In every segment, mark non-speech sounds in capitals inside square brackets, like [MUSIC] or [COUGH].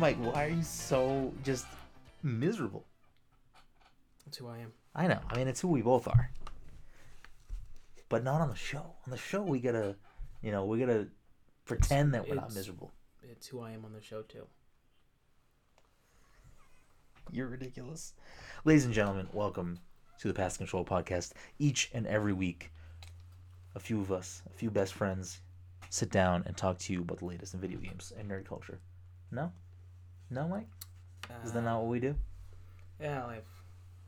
Mike, why are you so just miserable? That's who I am. I know. I mean, it's who we both are. But not on the show. On the show, we gotta, you know, we gotta pretend that we're not it's- miserable. It's who I am on the show too. You're ridiculous. Ladies and gentlemen, welcome to the Past Control Podcast. Each and every week, a few of us, a few best friends, sit down and talk to you about the latest in video games and nerd culture. No? No, Mike? Is that Uh, not what we do? Yeah, I've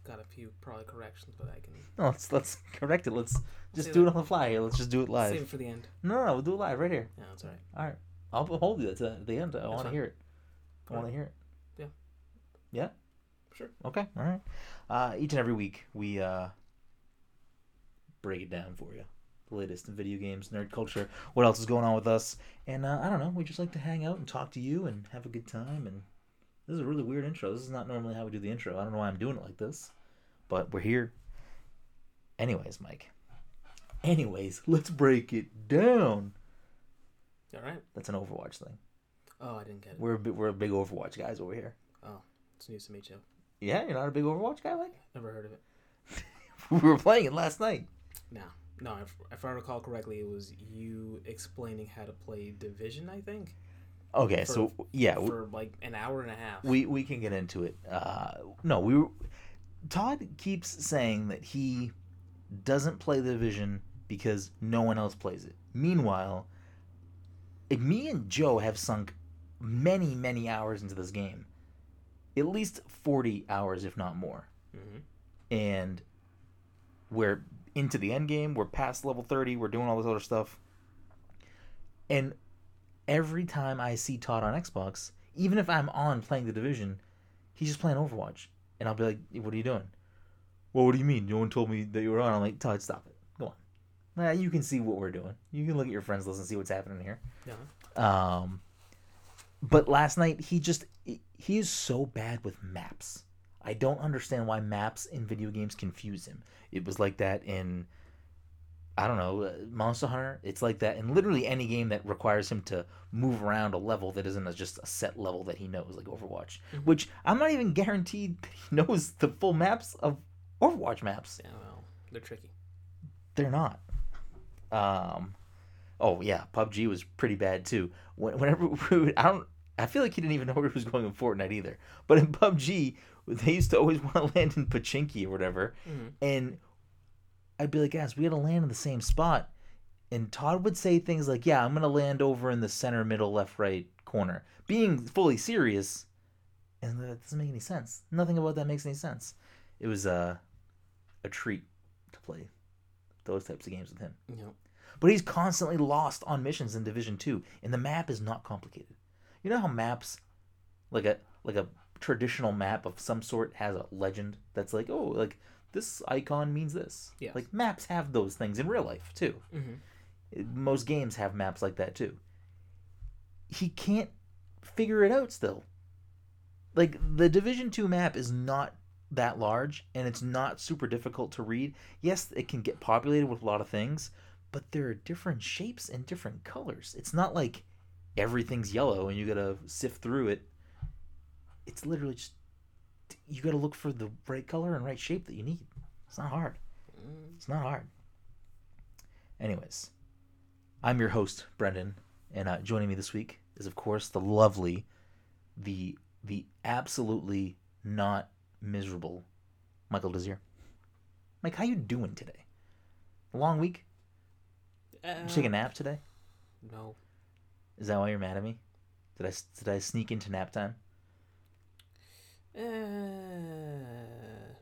got a few probably corrections, but I can No, let's let's correct it. Let's just Save do it. on the fly here. Let's just do it live. save it for the end. No, no, no, we'll do it live right here. Yeah, that's alright. All right. I'll hold you to the end. I want to fine. hear it. I want to hear it. Yeah. Yeah? Sure. Okay. All right. Uh, each and every week, we uh, break it down for you. The latest in video games, nerd culture, what else is going on with us. And uh, I don't know, we just like to hang out and talk to you and have a good time. And this is a really weird intro. This is not normally how we do the intro. I don't know why I'm doing it like this, but we're here. Anyways, Mike. Anyways, let's break it down. Alright. That's an Overwatch thing. Oh, I didn't get it. We're a bit, we're a big Overwatch guys over here. Oh, it's news to me too. Yeah, you're not a big Overwatch guy, like Never heard of it. [LAUGHS] we were playing it last night. No, no. If, if I recall correctly, it was you explaining how to play Division. I think Okay, For- so yeah, for like an hour and a half. we we can get into it. Uh, no, we were. Todd keeps saying that he doesn't play the division because no one else plays it. Meanwhile, me and Joe have sunk many many hours into this game, at least forty hours, if not more. hmm and we're into the end game. We're past level 30. We're doing all this other stuff. And every time I see Todd on Xbox, even if I'm on playing the division, he's just playing Overwatch. And I'll be like, what are you doing? Well, what do you mean? No one told me that you were on. I'm like, Todd, stop it. Go on. Nah, you can see what we're doing. You can look at your friends list and see what's happening here. Yeah. Um, but last night he just he is so bad with maps. I don't understand why maps in video games confuse him. It was like that in I don't know uh, Monster Hunter. It's like that in literally any game that requires him to move around a level that isn't a, just a set level that he knows, like Overwatch. Mhm. Which I'm not even guaranteed that he [LAUGHS] knows the full maps of Overwatch maps. Yeah. Well, they're tricky. They're not. Um, oh yeah, PUBG was pretty bad too. Whenever [LAUGHS] we would, I don't, I feel like he didn't even know where he was going in Fortnite either. But in PUBG, they used to always [LAUGHS] want to land in Pochinki or whatever, hmm and I'd be like, guys, we got to land in the same spot. And Todd would say things like, "Yeah, I'm gonna land over in the center, middle, left, right corner," being fully serious, and that doesn't make any sense. Nothing about that makes any sense. It was uh, a treat to play those types of games with him. Know. But he's constantly lost on missions in Division Two, and the map is not complicated. You know how maps, like a like a traditional map of some sort, has a legend that's like, oh, like this icon means this. Yes. Like maps have those things in real life too. hmm Most games have maps like that too. He can't figure it out still. Like the Division 2 map is not that large and it's not super difficult to read. Yes, it can get populated with a lot of things, but there are different shapes and different colors. It's not like everything's yellow and you got to sift through it. It's literally just you got to look for the right color and right shape that you need. It's not hard. Mm, It's not hard. Anyways, I'm your host, Brendan, and uh, joining me this week is, of course, the lovely, the the absolutely not miserable Michael Desir. Mike, how you doing today? Long week? Uh, You take a nap today? no. Is that why you're mad at me? Did I did I sneak into nap time? Uh,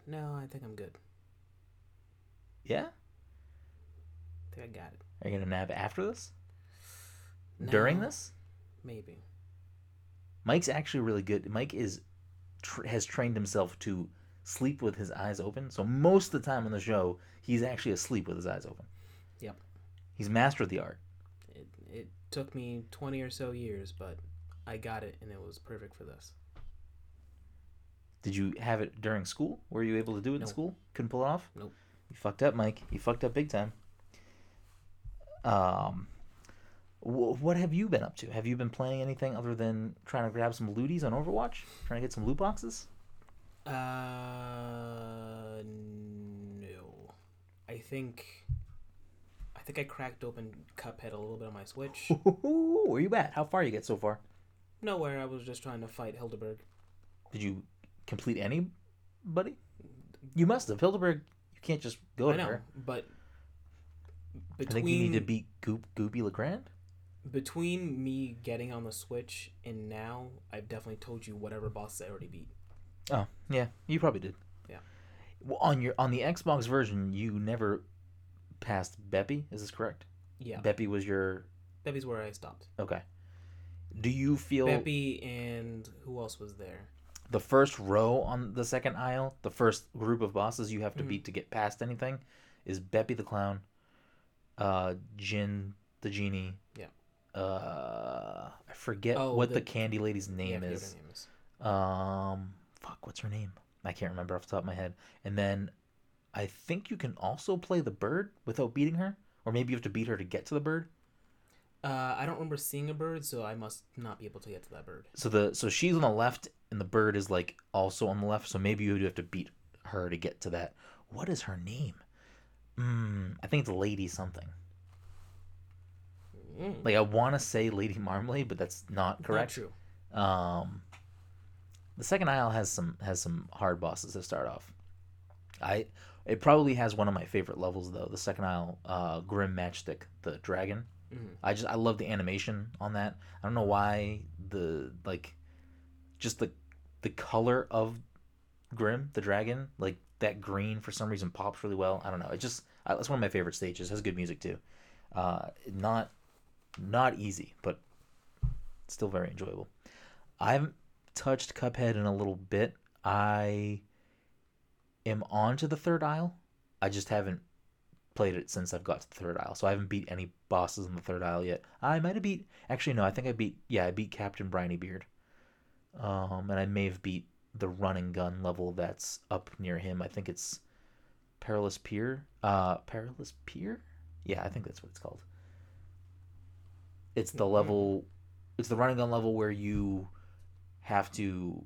no, I think I'm good. Yeah. I think I got it. Are you gonna nap after this? During this? Maybe. Mike's actually really good. Mike is tr- has trained himself to sleep with his eyes open. So most of the time on the show, he's actually asleep with his eyes open. Yep. He's mastered the art. It, it took me 20 or so years, but I got it and it was perfect for this. Did you have it during school? Were you able to do it in school? Couldn't pull it off? Nope. You fucked up, Mike. You fucked up big time. Um Wh- what have you been up to? Have you been playing anything other than trying to grab some looties on Overwatch? Trying to get some loot boxes? Uh, no. I think. I think I cracked open Cuphead a little bit on my Switch. [LAUGHS] Where you at? How far you get so far? Nowhere. I was just trying to fight Hilda Berg. Did you complete anybody? You must have. Hilda Berg, you can't just go I to know, her. but I think you need to beat Goop Goopy Le Grande. between me getting on the Switch and now, I've definitely told you whatever bosses I already beat. Oh, yeah, you probably did. Yeah. Well, on your on the Xbox version, you never passed Beppi. Is this correct? Yeah, Beppi was your Beppi's where I stopped. okay. Do you feel Beppi and who else was there? The first row on the second aisle, the first group of bosses you have to Mhm. beat to get past anything, is Beppi the clown, uh, Jin the genie. Yeah. Uh, I forget Oh, what the, the- candy lady's name what is. name is. Um, fuck, what's her name? I can't remember off the top of my head. And then I think you can also play the bird without beating her, or maybe you have to beat her to get to the bird. Uh, I don't remember seeing a bird, so I must not be able to get to that bird. So the so she's on the left, and the bird is like also on the left. So maybe you would have to beat her to get to that. What is her name? Mm, I think it's Lady something. Mm, Like I want to say Lady Marmalade, but that's not not correct. true. Um, the second aisle has some has some hard bosses to start off. I it probably has one of my favorite levels though. The second aisle, uh, Grim Matchstick, the dragon. Mhm. I just I love the animation on that. I don't know why the like, just the the color of Grim the dragon like that green for some reason pops really well. I don't know. It just it's one of my favorite stages. Has good music too. Uh, not not easy, but still very enjoyable. I haven't touched Cuphead in a little bit. I am on to the third aisle. I just haven't played it since I've got to the third aisle. So I haven't beat any bosses in the third aisle yet. I might have beat actually no, I think I beat yeah, I beat Captain Brineybeard. Um and I may have beat the running gun level that's up near him. I think it's Perilous Pier. Uh Perilous Pier? Yeah, I think that's what it's called. It's the Mhm. level it's the running gun level where you have to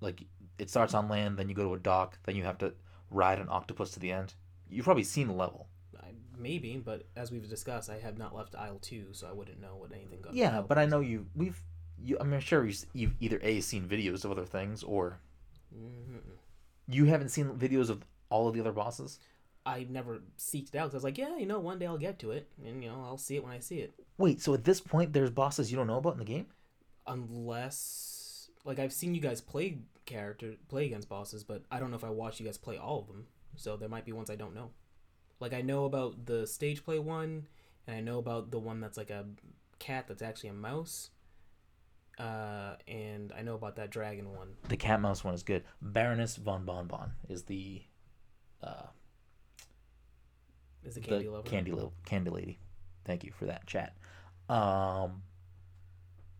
like it starts on land, then you go to a dock, then you have to ride an octopus to the end. You've probably seen the level. I, maybe, but as we've discussed, I have not left aisle two, so I wouldn't know what anything got. Yeah, but I know you we've you I'm sure you've, either a seen videos of other things or Mhm. you haven't seen videos of all of the other bosses. I've never seeked it out 'cause I was like, yeah, you know, one day I'll get to it, and you know, I'll see it when I see it. Wait, so at this point there's bosses you don't know about in the game? Unless, like, I've seen you guys play character play against bosses, but I don't know if I watched you guys play all of them. So there might be ones I don't know. Like I know about the stage play one, and I know about the one that's like a cat that's actually a mouse. Uh, and I know about that dragon one. The cat mouse one is good. Baroness von Bonbon is the uh Is the candy the lover? candy lo- candy lady. Thank you for that chat. Um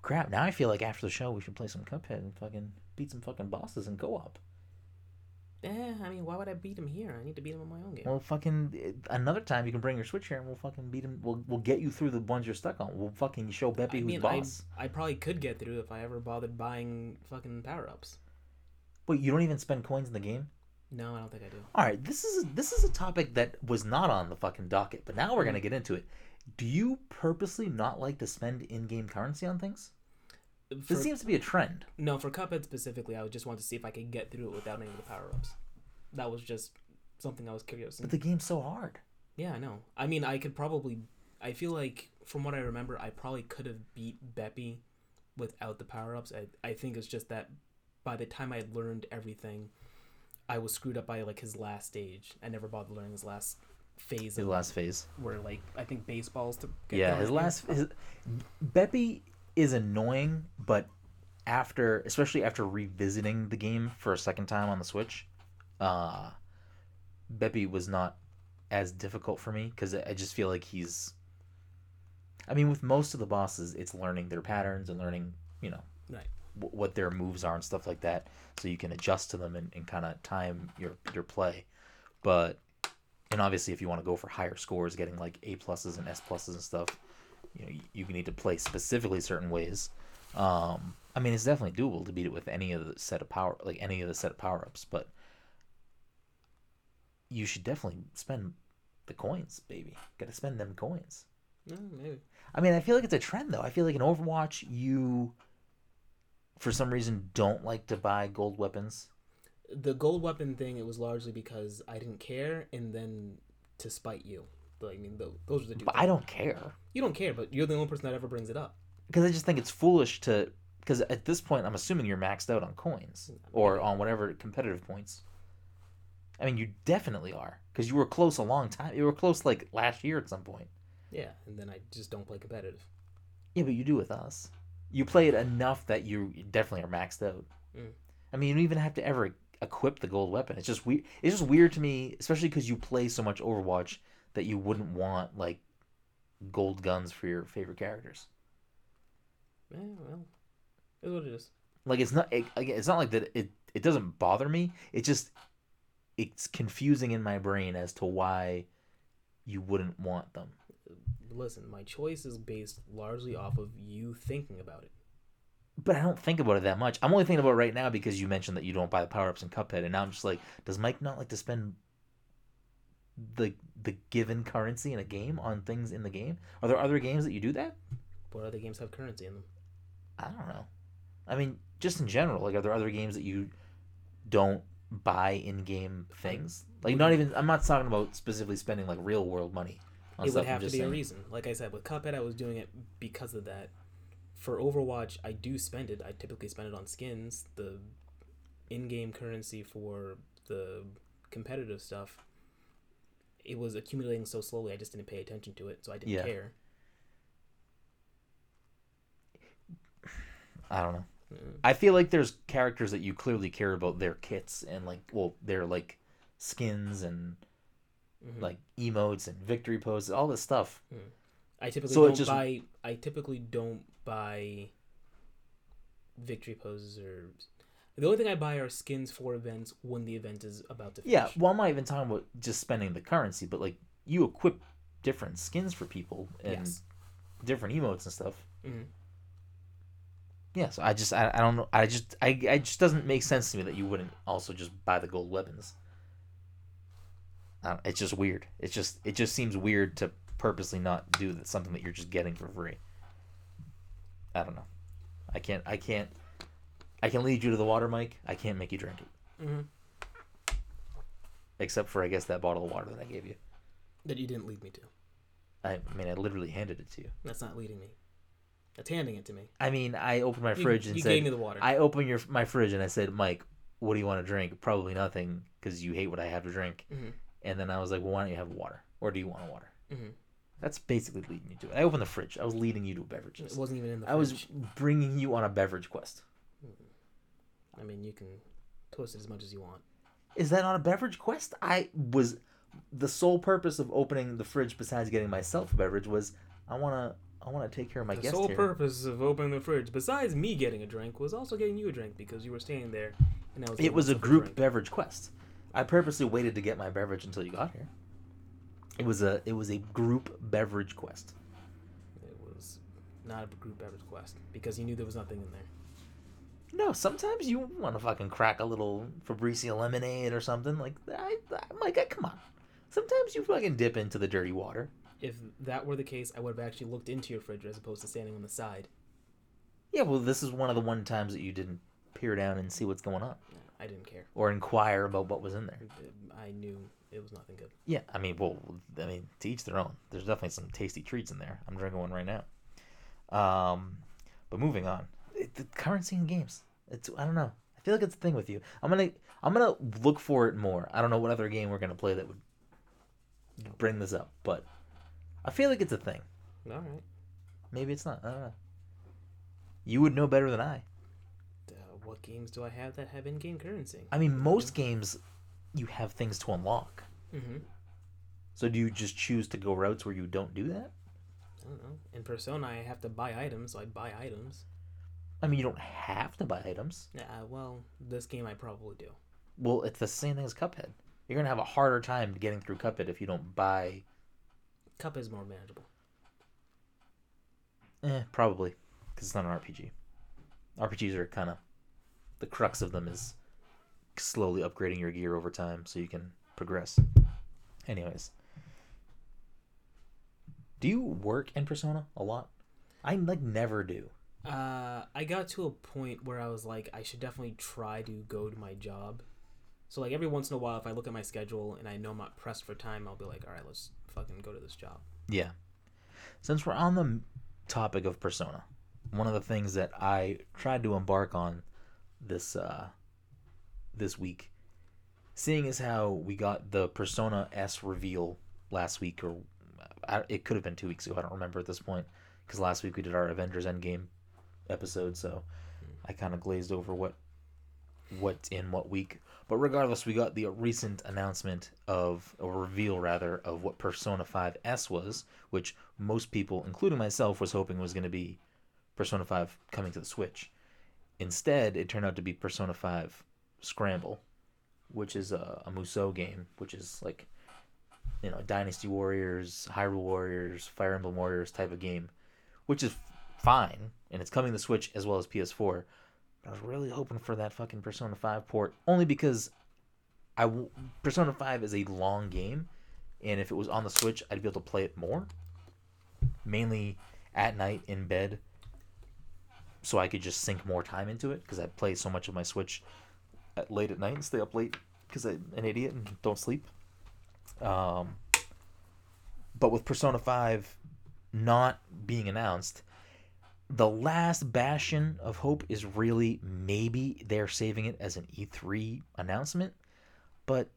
crap, now I feel like after the show we should play some Cuphead and fucking beat some fucking bosses in co-op. Eh, I mean, why would I beat him here? I need to beat him in my own game. Well, fucking another time you can bring your Switch here and we'll fucking beat him. We'll we'll get you through the ones you're stuck on. We'll fucking show Beppi I who's mean, boss. I probably could get through if I ever bothered buying fucking power ups. Wait, you don't even spend coins in the game? No, I don't think I do. All right, this is this is a topic that was not on the fucking docket, but now we're gonna get into it. Do you purposely not like to spend in-game currency on things? For, This seems to be a trend. no, for Cuphead specifically, I just want to see if I could get through it without any of the power ups. That was just something I was curious. But the game's so hard. yeah, I know. I mean, I could probably. I feel like, from what I remember, I probably could have beat Beppi without the power ups. I, I think it's just that by the time I had learned everything, I was screwed up by like his last stage. I never bothered learning his last phase His of last phase. where like I think baseballs to get Yeah, his last his Beppi is annoying, but after especially after revisiting the game for a second time on the Switch, uh Beppi was not as difficult for me because I just feel like he's I mean with most of the bosses it's learning their patterns and learning, you know, Right. wh- what their moves are and stuff like that so you can adjust to them and, and kind of time your your play. But and obviously if you want to go for higher scores getting like A pluses and S pluses and stuff, you know you, need to play specifically certain ways. Um, I mean, it's definitely doable to beat it with any of the set of power, like any of the set of power ups, but you should definitely spend the coins, baby. Got to spend them coins. No, maybe. I mean, I feel like it's a trend though. I feel like in Overwatch, you, for some reason, don't like to buy gold weapons. The gold weapon thing, it was largely because I didn't care, and then to spite you. I mean, tho- those are the two. But things. I don't care You don't care, but you're the only person that ever brings it up. because I just think it's foolish to. Because at this point, I'm assuming you're maxed out on coins or on whatever competitive points. I mean, you definitely are because you were close a long time. You were close like last year at some point. Yeah, and then I just don't play competitive. Yeah, but you do with us. You play it enough that you definitely are maxed out. Mm. I mean, you don't even have to ever equip the gold weapon. It's just weird. It's just weird to me, especially because you play so much Overwatch that you wouldn't want like gold guns for your favorite characters. Yeah, well, it's what it is. Like it's not. It, again, it's not like that. It it doesn't bother me. It just it's confusing in my brain as to why you wouldn't want them. Listen, my choice is based largely off of you thinking about it. but I don't think about it that much. I'm only thinking about it right now because you mentioned that you don't buy the power ups in Cuphead, and now I'm just like, does Mike not like to spend the the given currency in a game on things in the game? Are there other games that you do that? What other games have currency in them? I don't know. I mean, just in general, like, are there other games that you don't buy in game things? Like, not even. I'm not talking about specifically spending like real world money. On it would have to be a reason. Like I said, with Cuphead, I was doing it because of that. For Overwatch, I do spend it. I typically spend it on skins, the in-game currency for the competitive stuff. It was accumulating so slowly, I just didn't pay attention to it, so I didn't Yeah. care. I don't know. Mm. I feel like there's characters that you clearly care about their kits and like well their like skins and Mhm. like emotes and victory poses, all this stuff. I typically So don't just- buy. I typically don't buy victory poses or. The only thing I buy are skins for events when the event is about to finish. Yeah, well I'm not even talking about just spending the currency, but like you equip different skins for people and Yes. different emotes and stuff. Mhm. Yeah, so I just I, I don't know I just I it just doesn't make sense to me that you wouldn't also just buy the gold weapons. I it's just weird. It's just it just seems weird to purposely not do that something that you're just getting for free. I don't know. I can't I can't I can lead you to the water, Mike. I can't make you drink it. Mhm. Except for I guess that bottle of water that I gave you. That you didn't lead me to. I, mean I literally handed it to you. That's not leading me. That's handing it to me. I mean I opened my You- fridge and you said gave me the water. I opened your my fridge and I said, Mike, what do you want to drink? Probably nothing because you hate what I have to drink. Mhm. And then I was like, well, why don't you have water? Or do you want water? Mhm. That's basically leading you to it. I opened the fridge. I was leading you to beverages. It wasn't even in the fridge. I was bringing you on a beverage quest. I mean, you can twist it as much as you want. Is that not a beverage quest? I was the sole purpose of opening the fridge, besides getting myself a beverage, was I wanna I wanna take care of my guests. the guest sole here. purpose of opening the fridge, besides me getting a drink, was also getting you a drink because you were standing there, and I was. it was a group drink. beverage quest. I purposely waited to get my beverage until you got here. It was a it was a group beverage quest. It was not a group beverage quest because you knew there was nothing in there. No, sometimes you want to fucking crack a little Fabricia lemonade or something like. I, I, Mike, come on. Sometimes you fucking dip into the dirty water. If that were the case, I would have actually looked into your fridge as opposed to standing on the side. Yeah, well, this is one of the one times that you didn't peer down and see what's going on I didn't care. or inquire about what was in there. I knew it was nothing good. Yeah, I mean, well, I mean, to each their own. There's definitely some tasty treats in there. I'm drinking one right now. Um, but moving on, the currency in games. It's I don't know. I feel like it's a thing with you. I'm gonna I'm gonna look for it more. I don't know what other game we're gonna play that would bring this up, but I feel like it's a thing. All right. Maybe it's not. I don't know. You would know better than I. Uh, what games do I have that have in-game currency? I mean, most games you have things to unlock. Mm-hmm. So do you just choose to go routes where you don't do that? I don't know. In Persona, I have to buy items, so I buy items. I mean, you don't have to buy items. Yeah, well, this game I probably do. Well, it's the same thing as Cuphead. You're gonna have a harder time getting through Cuphead if you don't buy. Cup is more manageable. Eh, probably, because it's not an RPG. RPGs are kind of the crux of them is slowly upgrading your gear over time so you can progress. Anyways, do you work in Persona a lot? I like never do. Uh, I got to a point where I was like, I should definitely try to go to my job. So like every once in a while, if I look at my schedule and I know I'm not pressed for time, I'll be like, all right, let's fucking go to this job. Yeah. Since we're on the topic of Persona, one of the things that I tried to embark on this uh, this week, seeing as how we got the Persona S reveal last week, or I, it could have been two weeks ago. I don't remember at this point because last week we did our Avengers Endgame episode, so mm. I kind of glazed over what what's in what week. But regardless, we got the recent announcement of a reveal rather of what Persona 5S was, which most people, including myself, was hoping was going to be Persona 5 coming to the Switch. Instead, it turned out to be Persona 5 Scramble, which is a, a Musou game, which is like you know Dynasty Warriors, Hyrule Warriors, Fire Emblem Warriors type of game, which is fine, and it's coming to Switch as well as PS4. I was really hoping for that fucking Persona 5 port, only because I w- Persona 5 is a long game, and if it was on the Switch, I'd be able to play it more, mainly at night in bed, so I could just sink more time into it because I play so much of my Switch at late at night and stay up late because I'm an idiot and don't sleep. Um, but with Persona 5 not being announced, the last bastion of hope is really maybe they're saving it as an E3 announcement, but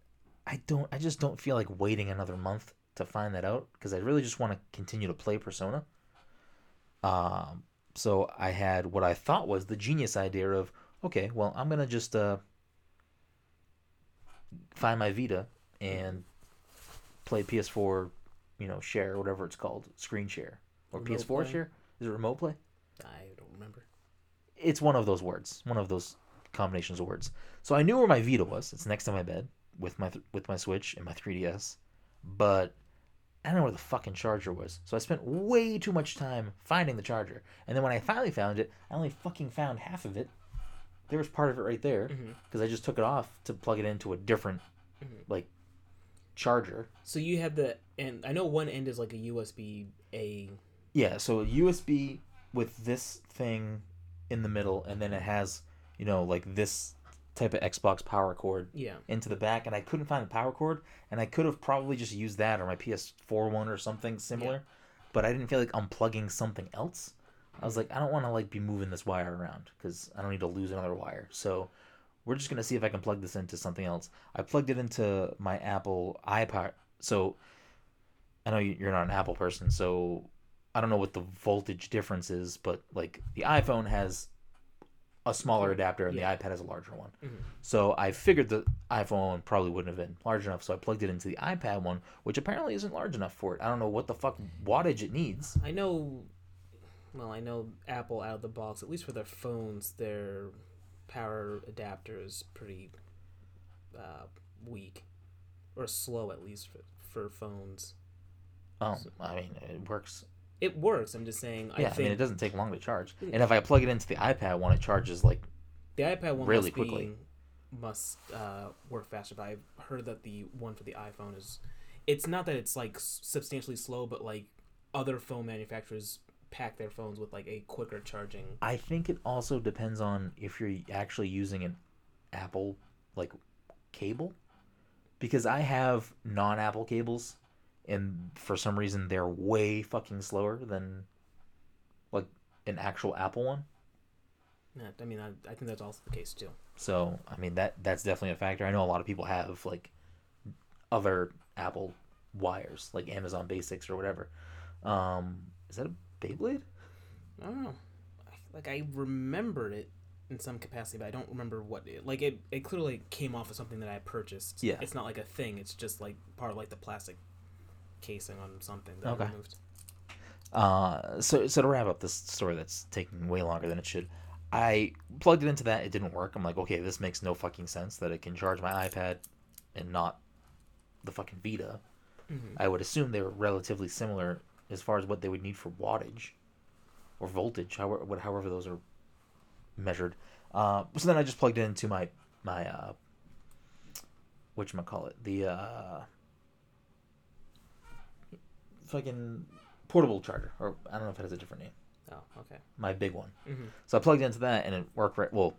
I don't I just don't feel like waiting another month to find that out because I really just want to continue to play Persona. Um so I had what I thought was the genius idea of okay, well, I'm going to just uh find my Vita and play PS4, you know, share whatever it's called, screen share or Remote PS4 play? share. Is it remote play? I don't remember. It's one of those words, one of those combinations of words. So I knew where my Vita was. It's next to my bed with my th- with my Switch and my 3DS, but I don't know where the fucking charger was. So I spent way too much time finding the charger. And then when I finally found it, I only fucking found half of it. There was part of it right there because I just took it off to plug it into a different Mhm. like charger. So you had the and I know one end is like a USB A. Yeah, so USB with this thing in the middle, and then it has, you know, like this type of Xbox power cord Yeah. into the back, and I couldn't find the power cord, and I could have probably just used that or my PS4 one or something similar, but I didn't feel like unplugging something else. I was like, I don't want to like be moving this wire around because I don't need to lose another wire. So we're just gonna see if I can plug this into something else. I plugged it into my Apple iPod. So I know you're not an Apple person, so I don't know what the voltage difference is, but like the iPhone has a smaller adapter and Yeah. the iPad has a larger one. Mhm. So I figured the iPhone probably wouldn't have been large enough, so I plugged it into the iPad one, which apparently isn't large enough for it. I don't know what the fuck wattage it needs. I know. Well, I know Apple out of the box, at least for their phones, their power adapter is pretty uh, weak, or slow at least for, for phones. Oh, I mean, it works. It works. I'm just saying. I Yeah, I, mean, it doesn't take long to charge. And if I plug it into the iPad one, it charges like the iPad one really must be- quickly. must uh, work faster. But I've heard that the one for the iPhone is. It's not that it's like substantially slow, but like other phone manufacturers pack their phones with like a quicker charging. I think it also depends on if you're actually using an Apple like cable because I have non-Apple cables and for some reason they're way fucking slower than like an actual Apple one. Yeah, I mean, I, I think that's also the case too. So, I mean that that's definitely a factor. I know a lot of people have like other Apple wires, like Amazon Basics or whatever. Um, is that a Beyblade? I don't know. Like I remembered it in some capacity, but I don't remember what it like. It it clearly came off of something that I purchased. Yeah. it's not like a thing. It's just like part of like the plastic casing on something that Okay. I removed. Uh, so so to wrap up this story that's taking way longer than it should, I plugged it into that. It didn't work. I'm like, okay, this makes no fucking sense that it can charge my iPad and not the fucking Vita. Mhm. I would assume they were relatively similar as far as what they would need for wattage. or voltage, however, what- however those are measured. Uh, so then I just plugged it into my my uh, what call it the uh, fucking portable charger, or I don't know if it has a different name. Oh, okay. My big one. hmm So I plugged into that and it worked right. Well,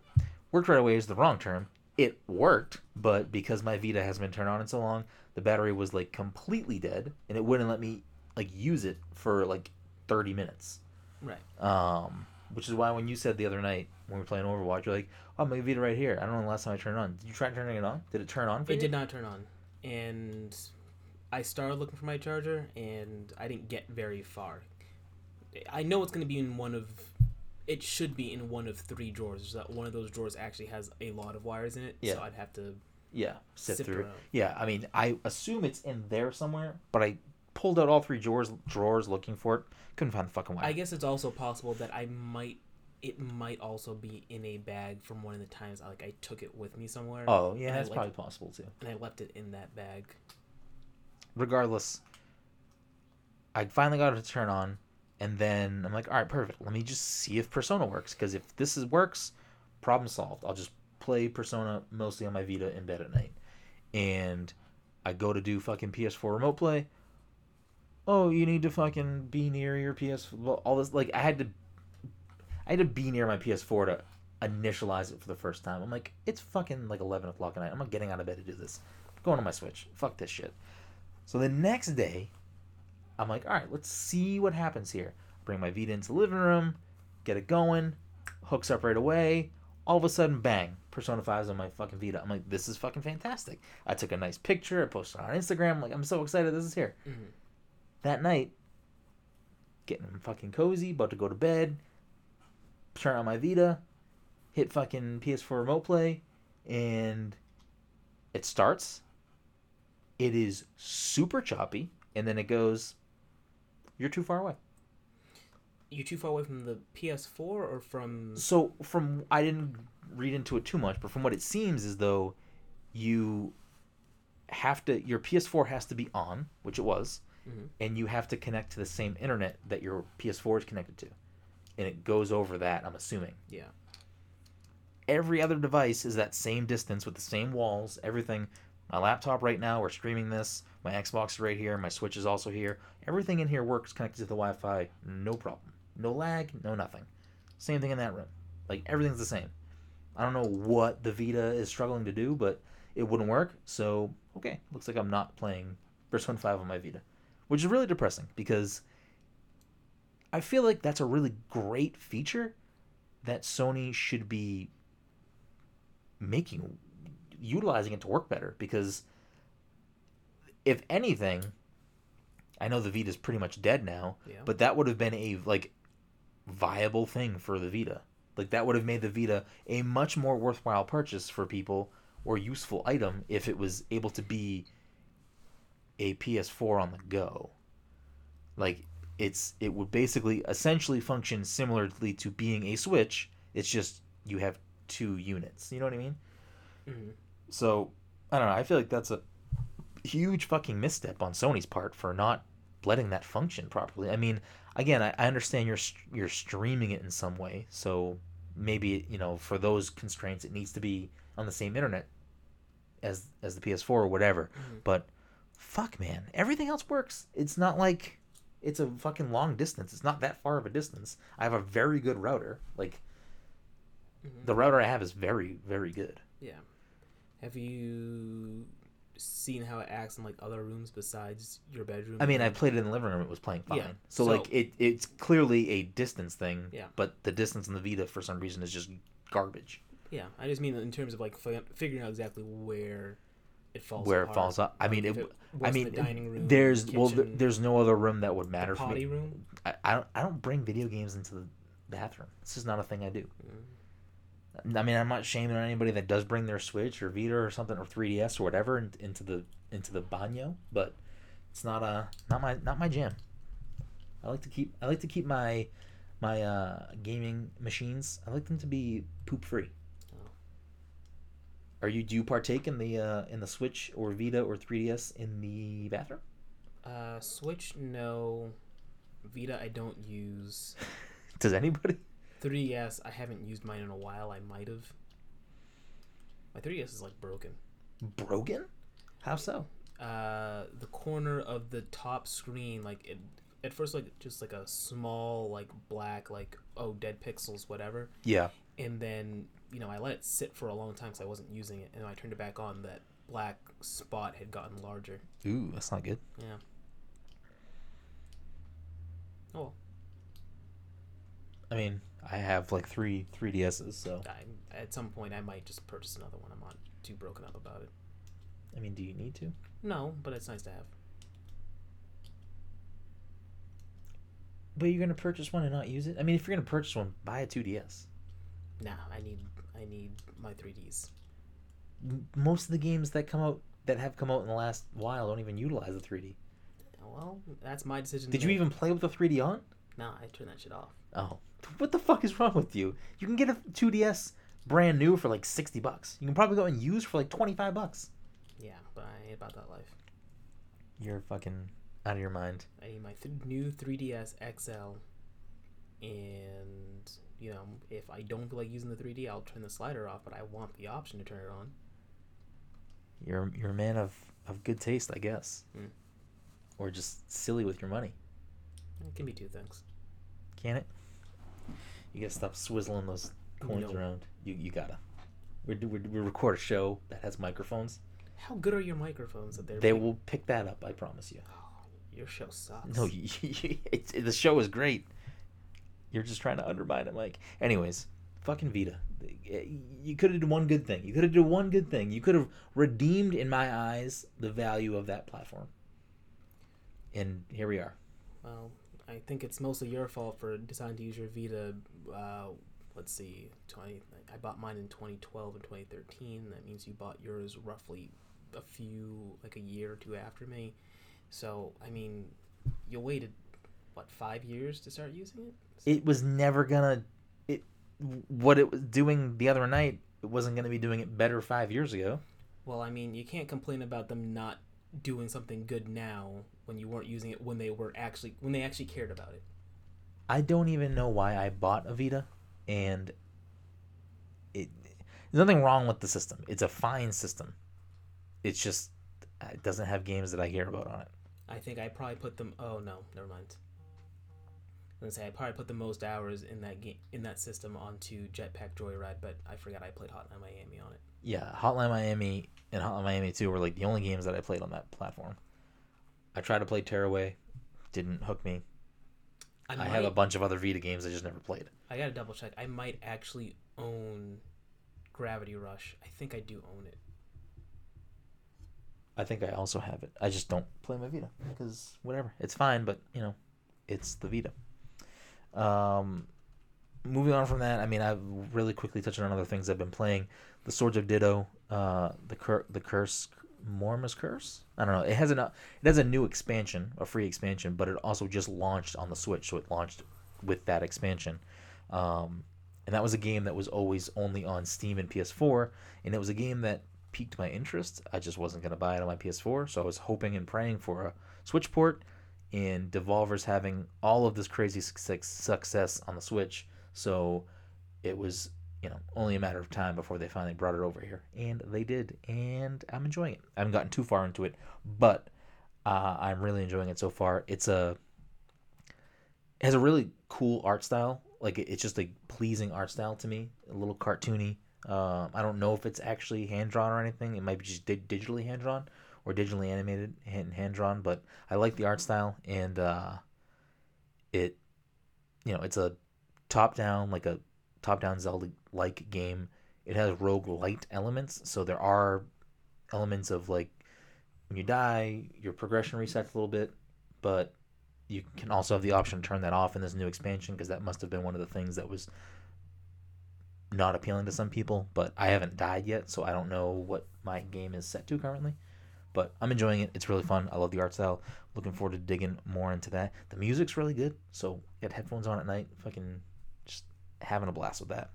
worked right away is the wrong term. It worked, but because my Vita hasn't been turned on in so long, the battery was like completely dead, and it wouldn't let me like use it for like thirty minutes. Right. Um, which is why when you said the other night when we were playing Overwatch, you're like, "Oh, my Vita right here." I don't know the last time I turned it on. Did you try turning it on? Did it turn on for It you? did not turn on, and I started looking for my charger, and I didn't get very far. I know it's going to be in one of. It should be in one of three drawers. That one of those drawers actually has a lot of wires in it. Yeah. So I'd have to. Yeah, sit through. around. Yeah, I mean, I assume it's in there somewhere, but I pulled out all three drawers drawers looking for it. Couldn't find the fucking wire. I guess it's also possible that I might. It might also be in a bag from one of the times I, like I took it with me somewhere. oh yeah, that's like- probably possible too. And I left it in that bag. Regardless, I finally got it to turn on, and then I'm like, all right, perfect. Let me just see if Persona works, because if this is works, problem solved. I'll just play Persona mostly on my Vita in bed at night, and I go to do fucking PS4 remote play. Oh, you need to fucking be near your PS. All this like I had to, I had to be near my PS4 to initialize it for the first time. I'm like, it's fucking like 11 o'clock at night. I'm not getting out of bed to do this. I'm going to my Switch. Fuck this shit. So the next day, I'm like, all right, let's see what happens here. Bring my Vita into the living room, get it going, hooks up right away. All of a sudden, bang, Persona 5 is on my fucking Vita. I'm like, this is fucking fantastic. I took a nice picture, I posted it on Instagram. I'm like, I'm so excited this is here. Mhm. That night, getting fucking cozy, about to go to bed, turn on my Vita, hit fucking PS4 remote play, and it starts. It is super choppy, and then it goes, You're too far away. You're too far away from the PS4 or from? So, from I didn't read into it too much, but from what it seems as though you have to, your PS4 has to be on, which it was, Mhm. and you have to connect to the same internet that your PS4 is connected to. And it goes over that, I'm assuming. Yeah. every other device is that same distance with the same walls, everything. My laptop right now, we're streaming this. My Xbox is right here. My Switch is also here. Everything in here works connected to the Wi Fi, no problem. No lag, no nothing. Same thing in that room. Like everything's the same. I don't know what the Vita is struggling to do, but it wouldn't work. So, okay, looks like I'm not playing Persona 5 on my Vita, which is really depressing because I feel like that's a really great feature that Sony should be making utilizing it to work better because if anything I know the Vita's pretty much dead now, Yeah. but that would have been a like viable thing for the Vita. Like that would have made the Vita a much more worthwhile purchase for people or useful item if it was able to be a PS4 on the go. Like it's it would basically essentially function similarly to being a Switch. It's just you have two units. You know what I mean? Mhm. So I don't know. I feel like that's a huge fucking misstep on Sony's part for not letting that function properly. I mean, again, I, I understand you're you're streaming it in some way, so maybe you know for those constraints it needs to be on the same internet as as the PS4 or whatever. Mhm. But fuck, man, everything else works. It's not like it's a fucking long distance. It's not that far of a distance. I have a very good router. Like Mhm. the router I have is very very good. Yeah. Have you seen how it acts in like other rooms besides your bedroom? I mean, I played it in the living room. It was playing fine. Yeah, So, so- like it, it's clearly a distance thing. Yeah. But the distance in the Vita for some reason is just garbage. Yeah, I just mean in terms of like fi- figuring out exactly where it falls. where it falls up. I mean, it, was I mean, the dining room, there's well, th- kitchen, there's no other room that would matter for me. room. I, I don't, I don't bring video games into the bathroom. This is not a thing I do. Mm. I mean, I'm not shaming on anybody that does bring their Switch or Vita or something or 3DS or whatever into the into the banyo, but it's not a not my not my jam. I like to keep I like to keep my my uh, gaming machines. I like them to be poop free. Oh. Are you do you partake in the uh, in the Switch or Vita or 3DS in the bathroom? Uh, Switch, no. Vita, I don't use. [LAUGHS] Does anybody? 3DS, I haven't used mine in a while. I might have. My 3DS is like broken. Broken? How so? Uh, the corner of the top screen, like it, at first, like just like a small, like black, like oh, dead pixels, whatever. Yeah. And then you know I let it sit for a long time because I wasn't using it, and when I turned it back on. That black spot had gotten larger. Ooh, that's not good. Yeah. Oh, well, I mean, I have like three 3DSs, so I, at some point I might just purchase another one. I'm not too broken up about it. I mean, do you need to? No, but it's nice to have. But you're gonna purchase one and not use it? I mean, if you're gonna purchase one, buy a 2DS. Nah, I need I need my 3ds. Most of the games that come out that have come out in the last while don't even utilize the 3D. Well, that's my decision. Did you even play with the 3D on? Nah, I turned that shit off. Oh, what the fuck is wrong with you? You can get a 2DS brand new for like 60 bucks. You can probably go and use for like 25 bucks. Yeah, but I ain't about that life. You're fucking out of your mind. I need my th- new 3ds XL, and you know, if I don't feel like using the 3D, I'll turn the slider off. But I want the option to turn it on. You're you're a man of of good taste, I guess. Hmm. Or just silly with your money. It can be two things. Can it? You gotta stop swizzling those coins No. around. You you gotta. We do we, we record a show that has microphones. How good are your microphones that they're? They pick- will pick that up. I promise you. Oh, your show sucks. No, [LAUGHS] you, it's, the show is great. You're just trying to undermine it, Mike. Anyways, fucking Vita. Eh, you could have done one good thing. You could have done one good thing. You could have redeemed, in my eyes, the value of that platform. And here we are. Well, I think it's mostly your fault for deciding to use your Vita. Uh, let's see, twenty. I bought mine in 2012 and 2013. That means you bought yours roughly a few, like a year or two after me. So I mean, you waited what five years to start using it? It was never gonna. It what it was doing the other night. It wasn't gonna be doing it better five years ago. Well, I mean, you can't complain about them not doing something good now when you weren't using it when they were actually when they actually cared about it. I don't even know why I bought a Vita, and it there's nothing wrong with the system. It's a fine system. It's just it doesn't have games that I care about on it. I think I probably put them. Oh no, never mind. I was gonna say I probably put the most hours in that game in that system onto Jetpack Joyride, but I forgot I played Hotline Miami on it. Yeah, Hotline Miami and Hotline Miami 2 were like the only games that I played on that platform. I tried to play Tearaway, didn't hook me. I, I, have a bunch of other Vita games I just never played. I gotta double check. I might actually own Gravity Rush. I think I do own it. I think I also have it. I just don't play my Vita because whatever. It's fine, but you know, it's the Vita. Um, moving on from that, I mean, I've really quickly touched on other things I've been playing. The Swords of Ditto, uh, the cur- the Curse, Mormo's Curse. I don't know. It has an it has a new expansion, a free expansion, but it also just launched on the Switch, so it launched with that expansion. Um, and that was a game that was always only on Steam and PS4, and it was a game that piqued my interest. I just wasn't gonna buy it on my PS4, so I was hoping and praying for a Switch port. And Devolver's having all of this crazy success success on the Switch, so it was you know only a matter of time before they finally brought it over here, and they did, and I'm enjoying it. I haven't gotten too far into it, but uh, I'm really enjoying it so far. It's a it has a really cool art style. Like it's just a pleasing art style to me, a little cartoony. Um, I don't know if it's actually hand drawn or anything. It might be just di- digitally hand drawn or digitally animated and hand drawn. But I like the art style, and uh, it, you know, it's a top down like a top down Zelda like game. It has roguelite elements, so there are elements of like when you die, your progression resets a little bit, but you can also have the option to turn that off in this new expansion because that must have been one of the things that was not appealing to some people. But I haven't died yet, so I don't know what my game is set to currently. But I'm enjoying it. It's really fun. I love the art style. Looking forward to digging more into that. The music's really good, so get headphones on at night. Fucking just having a blast with that.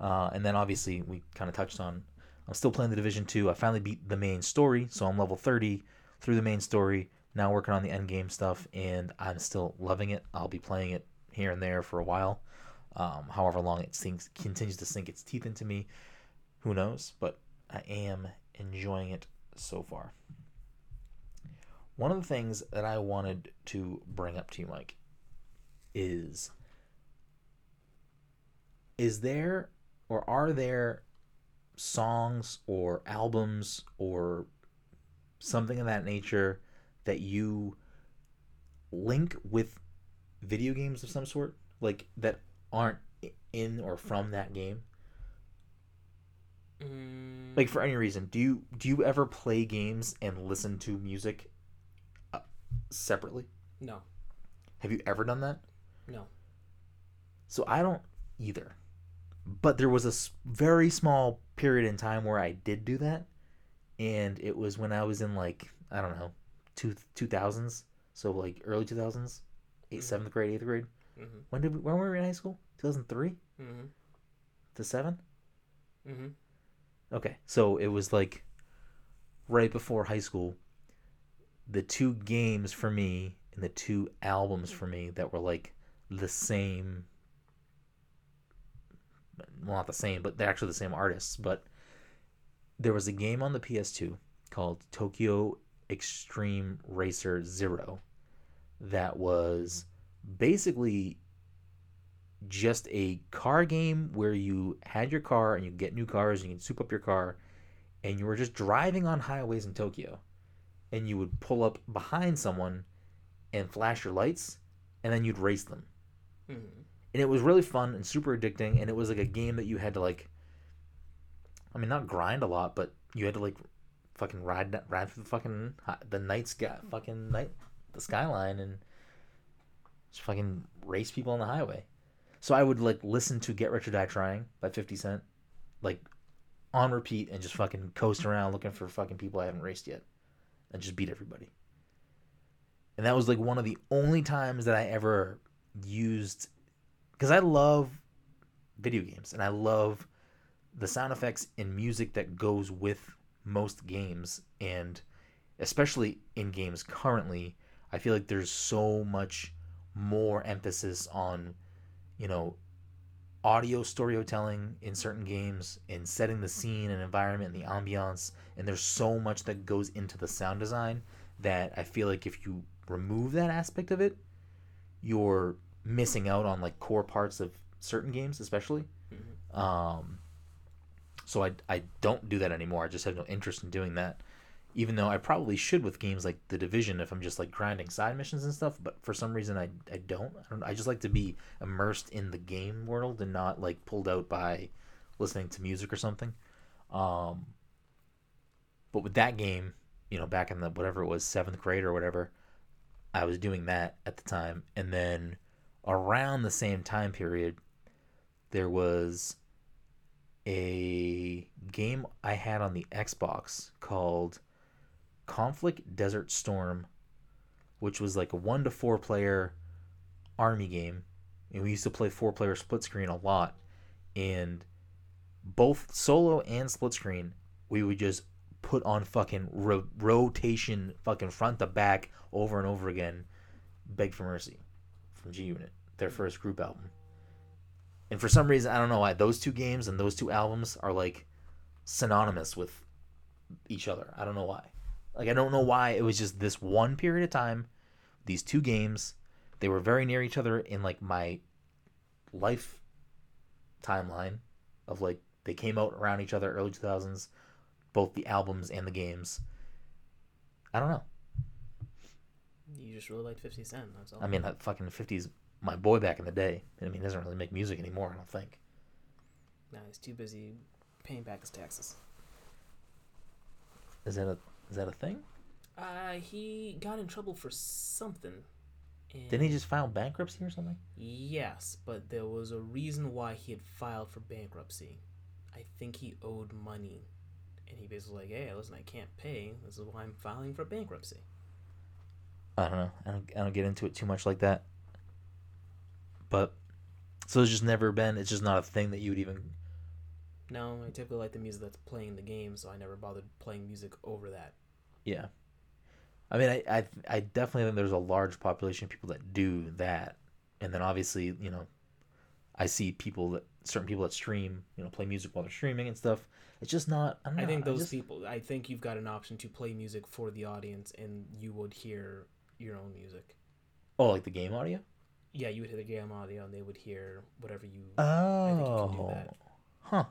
Uh, and then obviously we kind of touched on. I'm still playing the Division Two. I finally beat the main story, so I'm level 30 through the main story. Now working on the end game stuff, and I'm still loving it. I'll be playing it here and there for a while. Um, however long it sinks continues to sink its teeth into me, who knows? But I am enjoying it so far. One of the things that I wanted to bring up to you, Mike, is is there or are there songs or albums or something of that nature that you link with video games of some sort? Like that aren't in or from that game? Mm, like for any reason do you do you ever play games and listen to music uh, separately? No, have you ever done that? No. So I don't either. But there was a very small period in time where I did do that, and it was when I was in like I don't know, two two thousands. So like early two thousands, eighth, Mhm. seventh grade, eighth grade. Mm-hmm. When did we, when were we in high school? Two thousand three Mm-hmm. to seven. Mm-hmm. Okay, so it was like right before high school. The two games for me and the two albums for me that were like the same. Well, not the same, but they're actually the same artists. But there was a game on the PS2 called Tokyo Extreme Racer Zero that was basically just a car game where you had your car and you get new cars and you can soup up your car and you were just driving on highways in Tokyo and you would pull up behind someone and flash your lights and then you'd race them Mm-hmm. And it was really fun and super addicting and it was like a game that you had to like i mean not grind a lot but you had to like fucking ride ride through the fucking the night sky fucking night the skyline and just fucking race people on the highway. So i would like listen to get rich or die trying by 50 cent like on repeat and just fucking coast around looking for fucking people i haven't raced yet and just beat everybody. And that was like one of the only times that i ever used because I love video games and I love the sound effects and music that goes with most games and especially in games currently I feel like there's so much more emphasis on you know audio storytelling in certain games and setting the scene and environment and the ambiance and there's so much that goes into the sound design that I feel like if you remove that aspect of it you're missing out on like core parts of certain games especially. Mhm. um so I, I don't do that anymore. I just have no interest in doing that. Even though i probably should with games like the division if i'm just like grinding side missions and stuff but for some reason i, I don't. I don't i just like to be immersed in the game world and not like pulled out by listening to music or something. Um but with that game you know back in the whatever it was seventh grade or whatever I was doing that at the time. And then around the same time period, there was a game I had on the Xbox called Conflict Desert Storm, which was like a one to four player army game. And we used to play four player split screen a lot. And both solo and split screen, we would just put on fucking ro- rotation, fucking front to back, over and over again. Beg for Mercy from G Unit, their first group album. And for some reason, I don't know why, those two games and those two albums are like synonymous with each other. I don't know why. Like, I don't know why it was just this one period of time, these two games, they were very near each other in like my life timeline of like they came out around each other early 2000s both the albums and the games i don't know You just really liked Fifty Cent. That's all. i mean that fucking 50s my boy back in the day i mean he doesn't really make music anymore i don't think nah, he's too busy paying back his taxes. is that a is that a thing Uh, he got in trouble for something. And didn't he just file bankruptcy or something Yes, but there was a reason why he had filed for bankruptcy. I think he owed money. And he basically like, hey, listen, I can't pay. This is why I'm filing for bankruptcy. i don't know i don't, I don't get into it too much like that but so it's just never been it's just not a thing that you would even No, I typically like the music that's playing in the game, so I never bothered playing music over that. Yeah. I mean, I, I, I definitely think there's a large population of people that do that. and then obviously you know I see people that certain people that stream you know play music while they're streaming and stuff. It's just not. I, don't I think those just- people. I think you've got an option to play music for the audience, and you would hear your own music. Oh, like the game audio. Yeah, you would hear the game audio, and they would hear whatever you. Oh, think you can do oh. that. huh?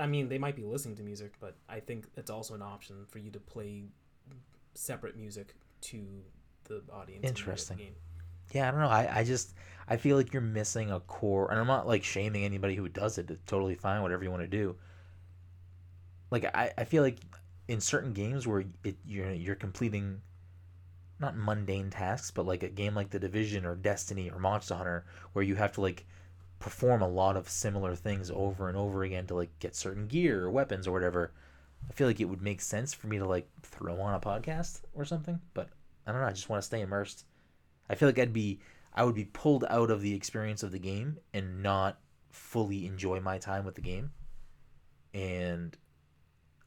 I mean, they might be listening to music, but I think it's also an option for you to play separate music to the audience. in the Interesting. game. Yeah, I don't know. I, I just I feel like you're missing a core, and I'm not like shaming anybody who does it. It's totally fine, whatever you want to do. Like I, I feel like in certain games where it you're you're completing not mundane tasks, but like a game like The Division or Destiny or Monster Hunter, where you have to like perform a lot of similar things over and over again to like get certain gear or weapons or whatever. I feel like it would make sense for me to like throw on a podcast or something, but I don't know. I just want to stay immersed. I feel like I'd be I would be pulled out of the experience of the game and not fully enjoy my time with the game. And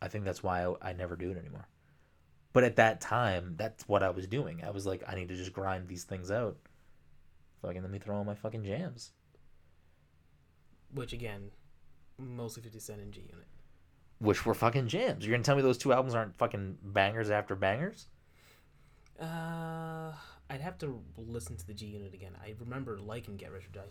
I think that's why I, I never do it anymore. But at that time, that's what I was doing. I was like, I need to just grind these things out. Fucking let me throw on my fucking jams. Which again, mostly Fifty Cent and G Unit. Which were fucking jams. You're gonna tell me those two albums aren't fucking bangers after bangers? Uh, I'd have to listen to the G Unit again. I remember liking Get Rich or Die.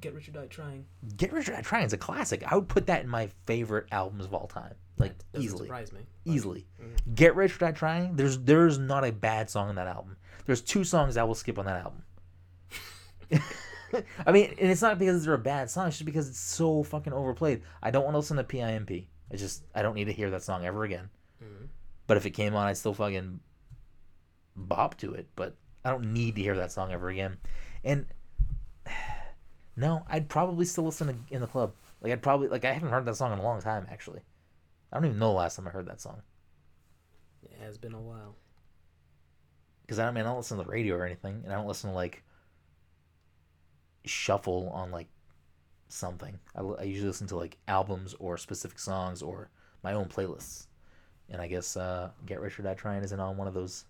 Get Rich or Die Trying. Get Rich or Die Trying is a classic. I would put that in my favorite albums of all time. Like That easily. surprise me. but- easily. Mhm. Get Rich or Die Trying. There's there's not a bad song on that album. There's two songs I will skip on that album. [LAUGHS] I mean, and it's not because they're a bad song. It's just because it's so fucking overplayed. I don't want to listen to PIMP. I just I don't need to hear that song ever again. Mhm. But if it came on, I'd still fucking bop to it. But I don't need to hear that song ever again. And no, I'd probably still listen to in the club. Like I'd probably like I haven't heard that song in a long time actually. I don't even know the last time I heard that song. It has been a while. because I don't mean I don't listen to the radio or anything, and I don't listen to like shuffle on like something. I, I usually listen to like albums or specific songs or my own playlists. And I guess uh, Get Rich or Die Trying isn't on one of those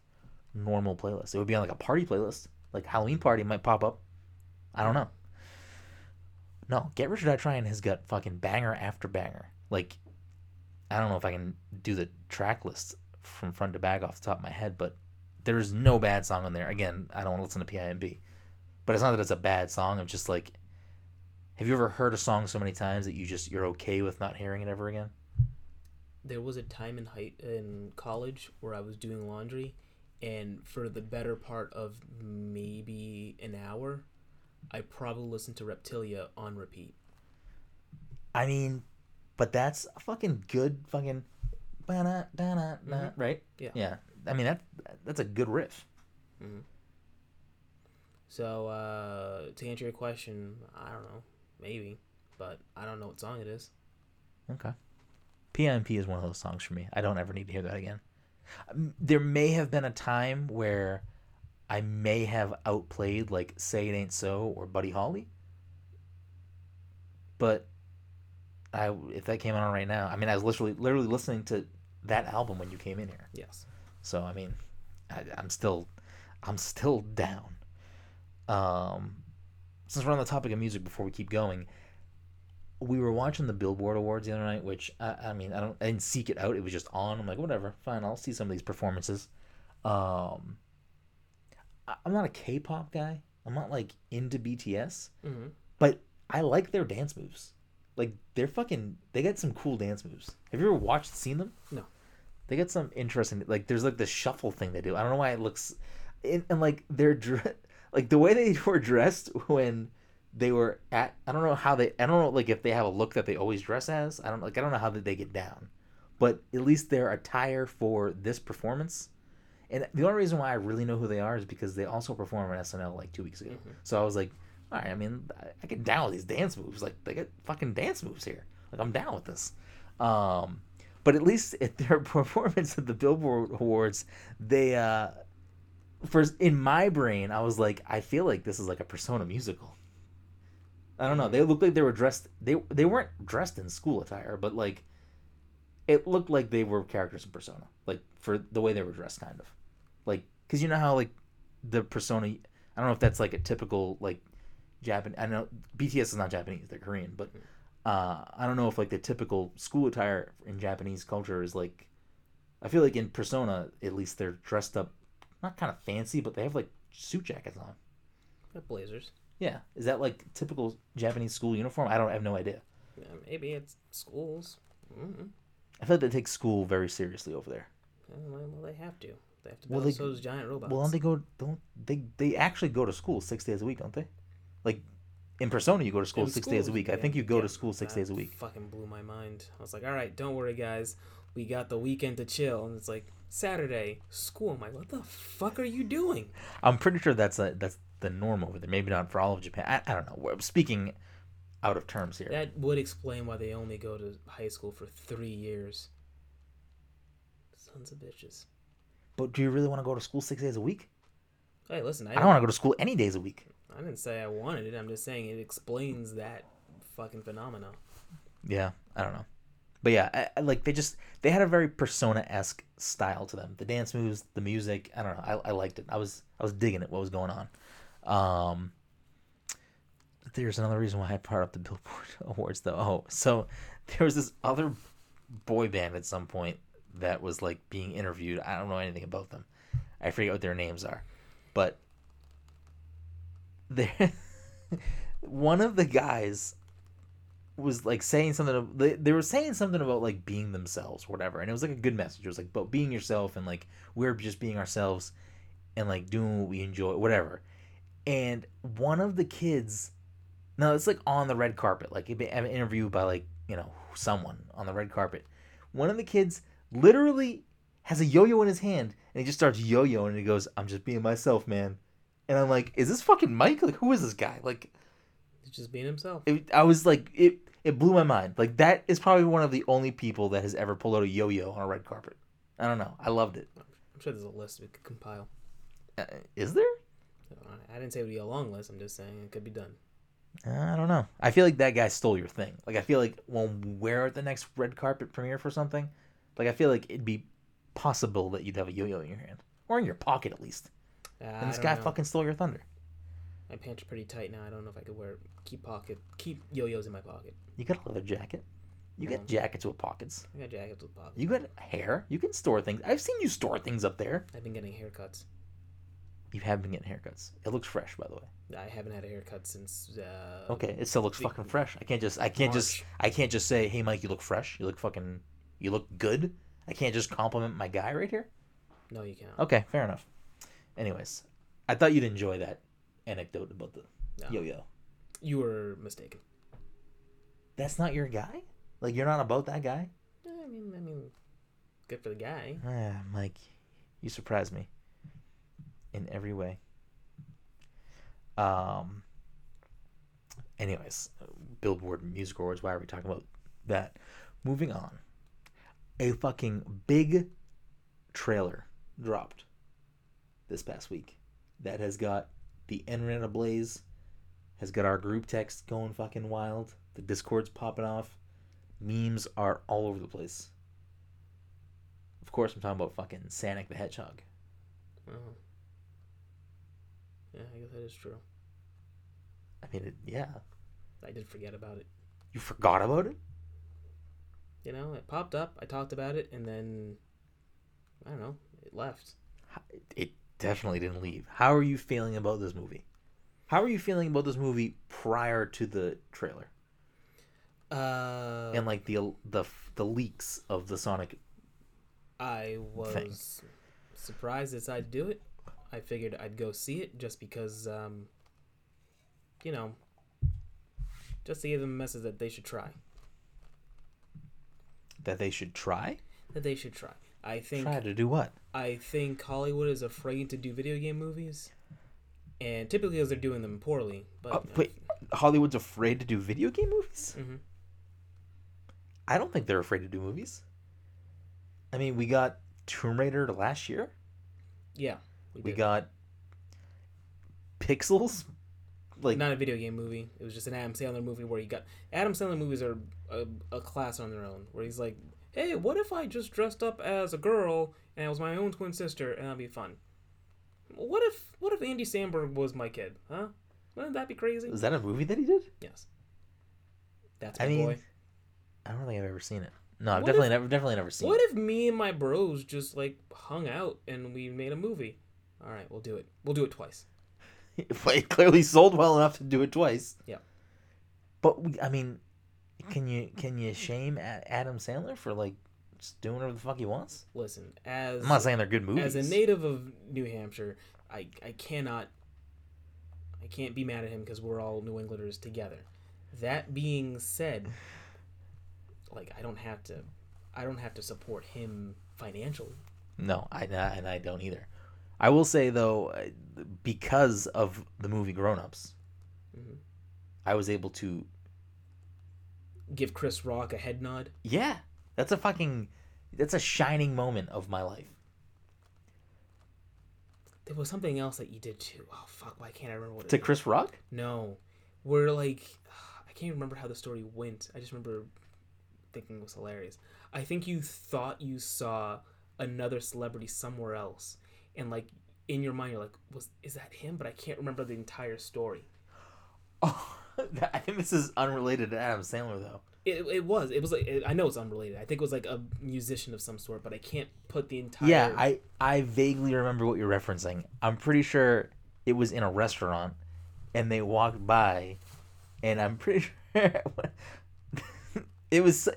normal playlists. It would be on like a party playlist, like Halloween party might pop up. I don't know. No, Get Rich or Die Trying has got fucking banger after banger. Like, I don't know if I can do the track list from front to back off the top of my head, but there's no bad song on there. Again, I don't want to listen to PIMP. But it's not that it's a bad song. I'm just like, have you ever heard a song so many times that you just you're okay with not hearing it ever again? There was a time in height in college where I was doing laundry, and for the better part of maybe an hour, I probably listen to Reptilia on repeat. I mean, but that's a fucking good fucking, ba-na, da-na, na, Mhm. right? Yeah. Yeah. I mean that that's a good riff. So uh, to answer your question, I don't know, maybe, but I don't know what song it is. Okay. PIMP is one of those songs for me. I don't ever need to hear that again. There may have been a time where I may have outplayed like "Say It Ain't So" or "Buddy Holly," but I if that came on right now, I mean, I was literally literally listening to that album when you came in here. Yes. So I mean, I, I'm still, I'm still down. Um, since we're on the topic of music, before we keep going, we were watching the Billboard Awards the other night, which I, I mean, I don't, I didn't seek it out. It was just on. I'm like, whatever, fine, I'll see some of these performances. Um, I'm not a K-pop guy. I'm not like into BTS, Mm-hmm. but I like their dance moves. Like they're fucking, they got some cool dance moves. Have you ever watched, seen them? No. They got some interesting, like there's like the shuffle thing they do. I don't know why it looks, and, and like they're dre- [LAUGHS] like the way they [LAUGHS] were dressed when they were at. I don't know how they. I don't know like if they have a look that they always dress as. I don't like. I don't know how they get down, but at least their attire for this performance. And the only reason why I really know who they are is because they also performed on SNL like two weeks ago. Mhm. So I was like, all right. I mean, I- get down with these dance moves. Like they got fucking dance moves here. Like I'm down with this. Um, but at least at their [LAUGHS] performance at the Billboard Awards, they uh, first in my brain, I was like, I feel like this is like a Persona musical. I don't know. They looked like they were dressed. They they weren't dressed in school attire, but like, it looked like they were characters in Persona. Like for the way they were dressed, kind of, like because you know how like the Persona. I don't know if that's like a typical like Japan. I know BTS is not Japanese; they're Korean, but uh, I don't know if like the typical school attire in Japanese culture is like. I feel like in Persona, at least they're dressed up, not kind of fancy, but they have like suit jackets on. Got blazers. Yeah, is that like typical Japanese school uniform? I don't I have no idea. Yeah, maybe it's schools. mm I feel like they take school very seriously over there. Well, they have to. They have to Well, those giant robots. Well, don't they go? Don't they? They actually go to school six days a week, don't they? Like in Persona, you go to school In six days a week. I think you go yeah, to school six days a week. Fucking blew my mind. I was like, all right, don't worry, guys. We got the weekend to chill, and it's like Saturday school. I'm like, what the fuck are you doing? I'm pretty sure that's a, that's the norm over there. Maybe not for all of Japan. I, I don't know. We're speaking out of terms here. That would explain why they only go to high school for three years. Sons of bitches. But do you really want to go to school six days a week? Hey, listen, I, I don't want to go to school any days a week. I didn't say I wanted it. I'm just saying it explains that fucking phenomenon. Yeah, I don't know. But yeah, I, I, like they just they had a very persona esque style to them. The dance moves, the music. I don't know. I, I liked it. I was I was digging it. What was going on? Um, there's another reason why I brought up the Billboard [LAUGHS] Awards though. Oh, so there was this other boy band at some point that was like being interviewed. I don't know anything about them. I forget what their names are, but [LAUGHS] there one of the guys was like saying something they, they were saying something about like being themselves whatever. And it was like a good message. It was like about being yourself and like we're just being ourselves and like doing what we enjoy whatever. And one of the kids no it's like on the red carpet. Like an interview by like you know someone on the red carpet. One of the kids literally has a yo-yo in his hand and he just starts yo-yoing and he goes i'm just being myself man and i'm like is this fucking mike like who is this guy like He's just being himself. it, I was like, it it blew my mind. Like that is probably one of the only people that has ever pulled out a yo-yo on a red carpet. I don't know. I loved it. I'm sure there's a list we could compile. Uh, is there? I didn't say it would be a long list. I'm just saying it could be done. I don't know. I feel like that guy stole your thing. Like I feel like when we're at the next red carpet premiere for something, like I feel like it'd be possible that you'd have a yo-yo in your hand or in your pocket at least. Uh, And this guy know. fucking stole your thunder. My pants are pretty tight now. I don't know if I could wear keep pocket keep yo-yos in my pocket. You got a leather jacket. You got Um, jackets with pockets. I got jackets with pockets. You got hair. You can store things. I've seen you store things up there. I've been getting haircuts. You have been getting haircuts. It looks fresh, by the way. I haven't had a haircut since. Uh, Okay, it still looks the- fucking fresh. I can't just I can't just I can't just say, "Hey Mike, you look fresh. You look fucking you look good." I can't just compliment my guy right here. No, you can't. Okay, fair enough. Anyways, I thought you'd enjoy that anecdote about the No. yo-yo. You were mistaken. That's not your guy? Like you're not about that guy? I mean, I mean, good for the guy. Ah, Mike, you surprised me in every way. Um. Anyways, Billboard Music Awards. Why are we talking about that? Moving on. A fucking big trailer dropped this past week that has got the internet ablaze, has got our group text going fucking wild. The Discord's popping off. Memes are all over the place. Of course, I'm talking about fucking Sonic the Hedgehog. Oh. Yeah, I guess that is true. I mean, it, yeah. I did forget about it. You forgot about it? You know, it popped up. I talked about it, and then I don't know. It left. It definitely didn't leave. How are you feeling about this movie? How are you feeling about this movie prior to the trailer Uh, and like the the the leaks of the Sonic? I was thing. surprised they I'd do it. I figured I'd go see it just because, um, you know, just to give them a message that they should try. That they should try? That they should try. I think Try to do what? I think Hollywood is afraid to do video game movies, and typically because they're doing them poorly. But Uh, wait, Hollywood's afraid to do video game movies? hmm I don't think they're afraid to do movies. I mean, we got Tomb Raider last year. yeah, We did. got Pixels. Like not a video game movie. It was just an Adam Sandler movie where he got Adam Sandler movies are a, a class on their own. Where he's like, "Hey, what if I just dressed up as a girl and I was my own twin sister and that'd be fun." What if what if Andy Samberg was my kid? Huh? Wouldn't that be crazy? Is that a movie that he did? Yes. That's my I mean, boy. I don't think I've ever seen it. No, I've What definitely if- never, definitely never seen it. What it. if me and my bros just like hung out and we made a movie? All right, we'll do it. We'll do it twice. [LAUGHS] It clearly sold well enough to do it twice. Yeah. But we, I mean, can you can you shame Adam Sandler for like just doing whatever the fuck he wants? Listen, as I'm not saying they're good movies. as a native of New Hampshire, I I cannot I can't be mad at him because we're all New Englanders together. That being said, like I don't have to I don't have to support him financially. No, I and I don't either. I will say though, uh, because of the movie Grown Ups, Mhm. I was able to. Give Chris Rock a head nod. Yeah, that's a fucking, that's a shining moment of my life. There was something else that you did too. Oh fuck! Why can't I remember what it To is? Chris Rock, No, we're like, [SIGHS] I can't remember how the story went. I just remember thinking it was hilarious. I think you thought you saw another celebrity somewhere else, and like in your mind, you're like, "Was is that him?" But I can't remember the entire story. [LAUGHS] oh, I think this is unrelated to Adam Sandler though. It, it was it was like it, I know it's unrelated. I think it was like a musician of some sort, but I can't put the entire. Yeah, I I vaguely remember what you're referencing. I'm pretty sure it was in a restaurant, and they walked by, and I'm pretty [LAUGHS] sure [LAUGHS] it was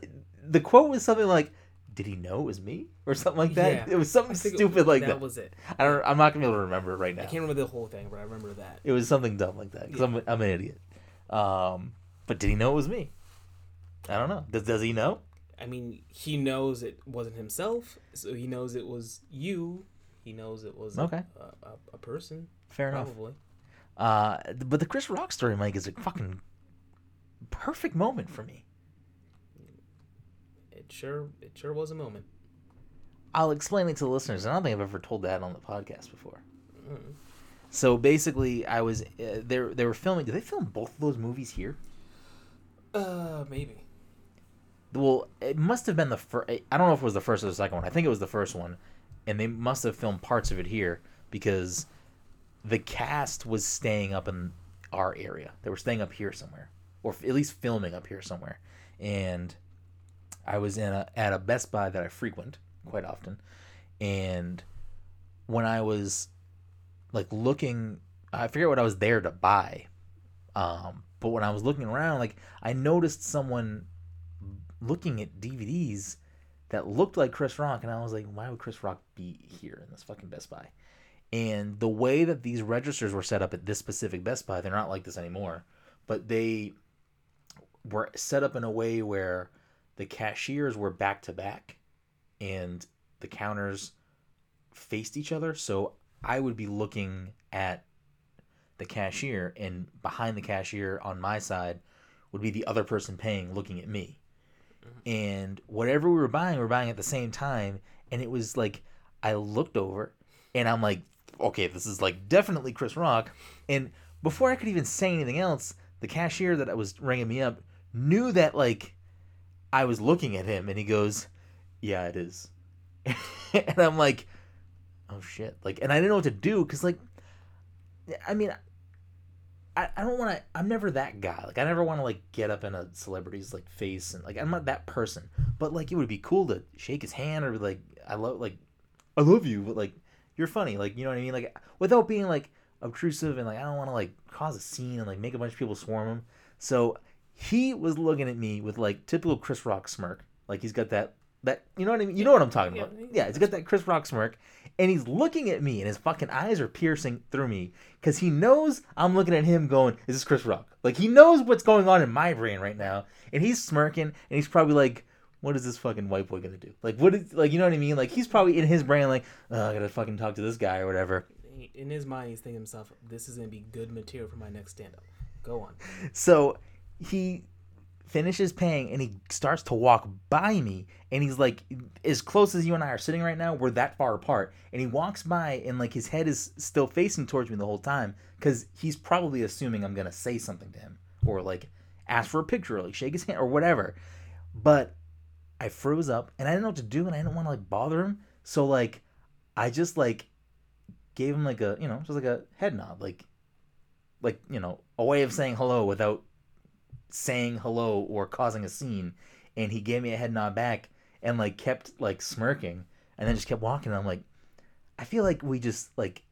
the quote was something like, "Did he know it was me?" or something like that. Yeah, it was something I think it- stupid like that. that. was it. I don't. I'm not gonna be able to remember it right now. I can't remember the whole thing, but I remember that. It was something dumb like that because I'm I'm an idiot. Um, but did he know it was me? I don't know. Does Does he know? I mean, he knows it wasn't himself, so he knows it was you. He knows it was a- Okay. a, a, a person, Fair enough. Uh, but the Chris Rock story, Mike, is a fucking perfect moment for me. Sure, it sure was a moment. I'll explain it to the listeners. I don't think I've ever told that on the podcast before. Mm. So basically, I was uh, they they were filming. Did they film both of those movies here? Uh, maybe. Well, it must have been the first. I don't know if it was the first or the second one. I think it was the first one, and they must have filmed parts of it here because the cast was staying up in our area. They were staying up here somewhere, or at least filming up here somewhere. And I was in a at a Best Buy that I frequent quite often, and when I was like looking, I forget what I was there to buy, um, but when I was looking around, like I noticed someone looking at DVDs that looked like Chris Rock, and I was like, why would Chris Rock be here in this fucking Best Buy? And the way that these registers were set up at this specific Best Buy, they're not like this anymore, but they were set up in a way where the cashiers were back to back and the counters faced each other. So I would be looking at the cashier, and behind the cashier on my side would be the other person paying looking at me mm-hmm. and whatever we were buying, we were buying at the same time. And it was like I looked over, and I'm like, okay, this is like definitely Chris Rock. And before I could even say anything else, the cashier that was ringing me up knew that like I was looking at him, and he goes, "Yeah, it is." [LAUGHS] and I'm like, "Oh shit!" Like, and I didn't know what to do because like, I mean. I, I don't want to i'm never that guy like i never want to like get up in a celebrity's like face and like i'm not that person but like it would be cool to shake his hand or like i love like i love you but like you're funny like you know what i mean like without being like obtrusive and like i don't want to like cause a scene and like make a bunch of people swarm him so he was looking at me with like typical chris rock smirk. Like he's got that that you know what i mean? You know what i'm talking about. yeah, he's got that chris rock smirk and he's looking at me and his fucking eyes are piercing through me because he knows i'm looking at him going is this chris rock? Like he knows what's going on in my brain right now and he's smirking and he's probably like what is this fucking white boy gonna do? Like what is like you know what i mean? Like he's probably in his brain like oh, i gotta fucking talk to this guy or whatever. In his mind, he's thinking to himself, "This is gonna be good material for my next stand-up." Go on. So he finishes paying and he starts to walk by me and he's like as close as you and I are sitting right now we're that far apart. And he walks by and like his head is still facing towards me the whole time cuz he's probably assuming I'm going to say something to him or like ask for a picture or like shake his hand or whatever. But I froze up and I didn't know what to do and I didn't want to like bother him. So like I just like gave him like a you know just like a head nod, like like you know a way of saying hello without saying hello or causing a scene, and he gave me a head nod back and like kept like smirking and then just kept walking. And I'm like, I feel like we just like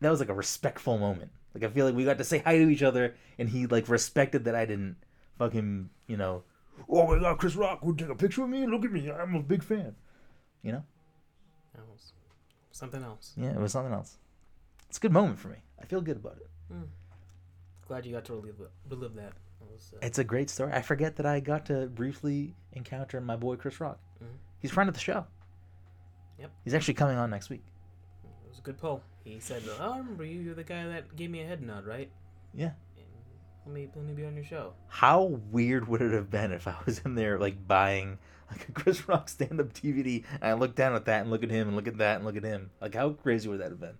that was like a respectful moment. Like I feel like we got to say hi to each other, and he like respected that I didn't fucking you know. Oh my god, Chris Rock would take a picture with me. Look at me, I'm a big fan. You know? That was something else. Yeah, it was something else. It's a good moment for me. I feel good about it. Hmm. Glad you got to relive, relive that. was, uh, It's a great story. I forget that I got to briefly encounter my boy Chris Rock. Mhm. He's a friend of the show. Yep. He's actually coming on next week. it was a good poll. He said, "Oh, I remember you. You're the guy that gave me a head nod, right? Yeah. And let me let me be on your show." How weird would it have been if I was in there like buying like a Chris Rock stand up DVD and I look down at that and look at him and look at that and look at him? Like how crazy would that have been?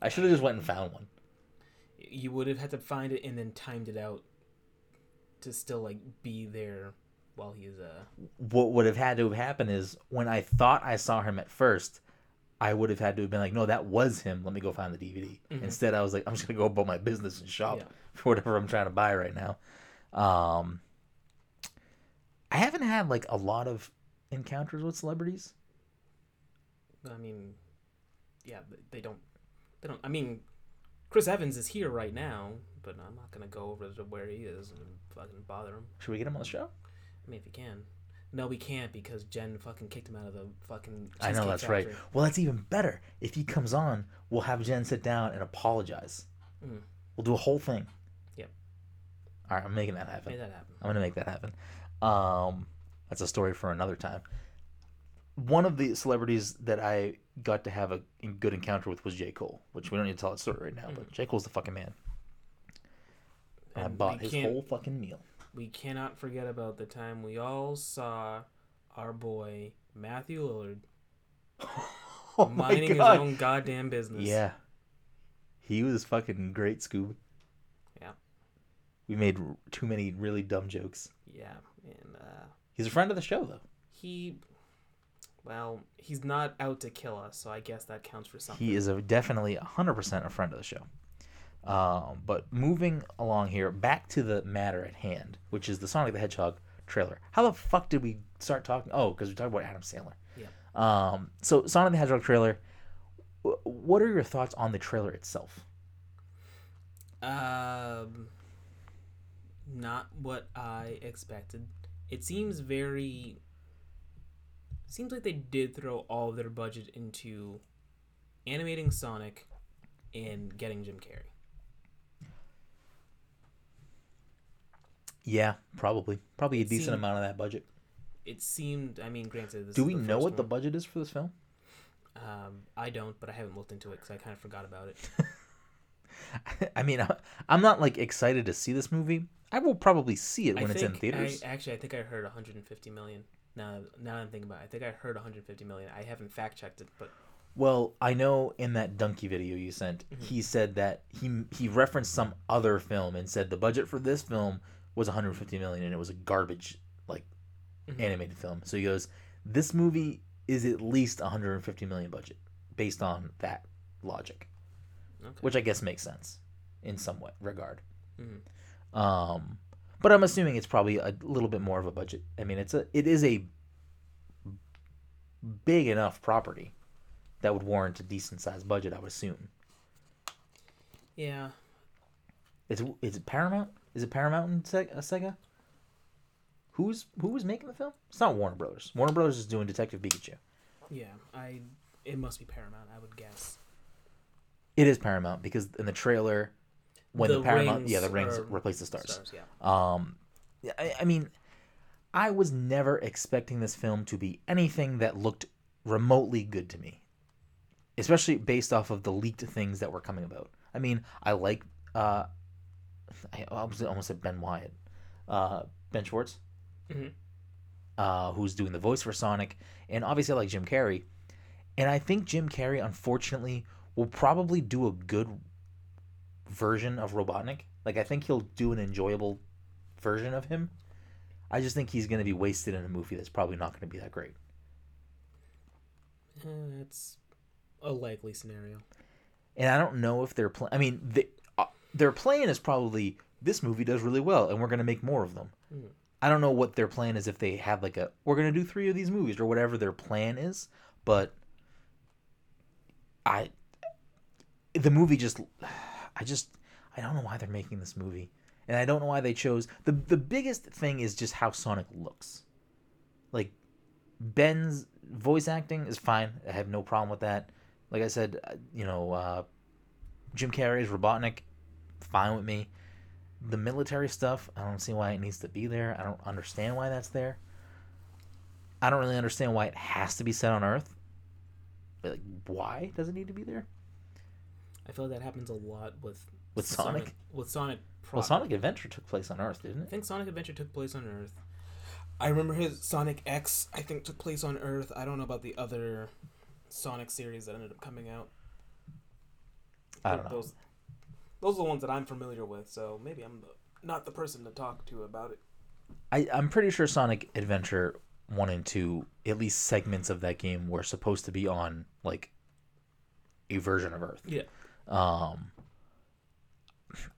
I should have just went and found one. You would have had to find it and then timed it out to still like be there while he's uh. What would have had to have happened is when I thought I saw him at first, I would have had to have been like, no, that was him. Let me go find the DVD. Mhm. Instead, I was like, I'm just gonna go about my business and shop Yeah. [LAUGHS] for whatever I'm trying to buy right now. Um, I haven't had like a lot of encounters with celebrities. I mean, yeah, they don't. They don't. I mean, Chris Evans is here right now, but I'm not gonna go over to where he is and fucking bother him. Should we get him on the show? I mean, if you can. No, we can't because Jen fucking kicked him out of the fucking. I know that's right. Well, that's even better. If he comes on, we'll have Jen sit down and apologize. Mm. We'll do a whole thing. Yep. All right, I'm making that happen. Made that happen. I'm gonna make that happen. Um, that's a story for another time. One of the celebrities that I got to have a good encounter with was J. Cole, which we don't need to tell that story right now, but J. Cole's the fucking man. And I And bought we his can't- whole fucking meal. We cannot forget about the time we all saw our boy Matthew Lillard [LAUGHS] oh minding his own goddamn business. Yeah. He was fucking great, Scoob. Yeah. We made r- too many really dumb jokes. Yeah, and uh, He's a friend of the show, though. he, well, he's not out to kill us, so I guess that counts for something. He is a definitely 100% a friend of the show. Um, but moving along here, back to the matter at hand, which is the Sonic the Hedgehog trailer. How the fuck did we start talking? Oh, because we talked about Adam Sandler. Yeah. Um, so Sonic the Hedgehog trailer. wh- What are your thoughts on the trailer itself? Um, not what I expected. It seems very. Seems like they did throw all of their budget into animating Sonic and getting Jim Carrey. Yeah, probably. Probably a It decent seemed- amount of that budget. It seemed. I mean, granted, this Do we know what the budget is for this film? Um, I don't, but I haven't looked into it because I kind of forgot about it. [LAUGHS] I mean, I'm not like excited to see this movie. I will probably see it when it's in think- theaters. I, actually, I think I heard 150 million. Now, now I'm thinking about it. I think I heard 150 million. I haven't fact checked it, but Well, I know in that Dunkey video you sent, Mm-hmm. he said that he he referenced some other film and said the budget for this film was 150 million and it was a garbage like Mhm. animated film. So he goes, this movie is at least 150 million budget based on that logic, okay. which I guess makes sense in some way regard. Mhm. Um, but I'm assuming it's probably a little bit more of a budget. I mean, it's a it is a big enough property that would warrant a decent sized budget. I would assume. yeah, Is it, is it Paramount? Is it Paramount and Se- uh, Sega? Who's who was making the film? It's not Warner Brothers. Warner Brothers is doing Detective Pikachu. yeah. I it must be Paramount. I would guess. It is Paramount because in the trailer, when the, The Paramount, yeah, the rings replace the stars. Stars, yeah. Um, I, I mean, I was never expecting this film to be anything that looked remotely good to me, especially based off of the leaked things that were coming about. I mean, I like, uh, I almost almost said Ben Wyatt, uh, Ben Schwartz, Mhm. uh, who's doing the voice for Sonic, and obviously I like Jim Carrey, and I think Jim Carrey, unfortunately, will probably do a good version of Robotnik. Like I think he'll do an enjoyable version of him. I just think he's going to be wasted in a movie that's probably not going to be that great. Uh, it's a likely scenario. and I don't know if they're playing. I mean, they, uh, their plan is probably this movie does really well, and we're gonna make more of them. Mm. I don't know what their plan is if they have like a we're gonna do three of these movies or whatever their plan is, but I the movie just I just I don't know why they're making this movie, and I don't know why they chose the the biggest thing is just how Sonic looks, like Ben's voice acting is fine. I have no problem with that. Like I said, uh, you know, uh, Jim Carrey's Robotnik, fine with me. The military stuff, I don't see why it needs to be there. I don't understand why that's there. I don't really understand why it has to be set on Earth. Like, why does it need to be there? I feel like that happens a lot with With Sonic? With Sonic. Well. Sonic Adventure took place on Earth, didn't it? I think Sonic Adventure took place on Earth. I remember his Sonic X. I think took place on Earth. I don't know about the other Sonic series that ended up coming out. I don't know. Those, those are the ones that I'm familiar with. So maybe I'm the, not the person to talk to about it. I, I'm pretty sure Sonic Adventure 1 and 2, at least segments of that game, were supposed to be on, like, a version of Earth. Yeah. Um,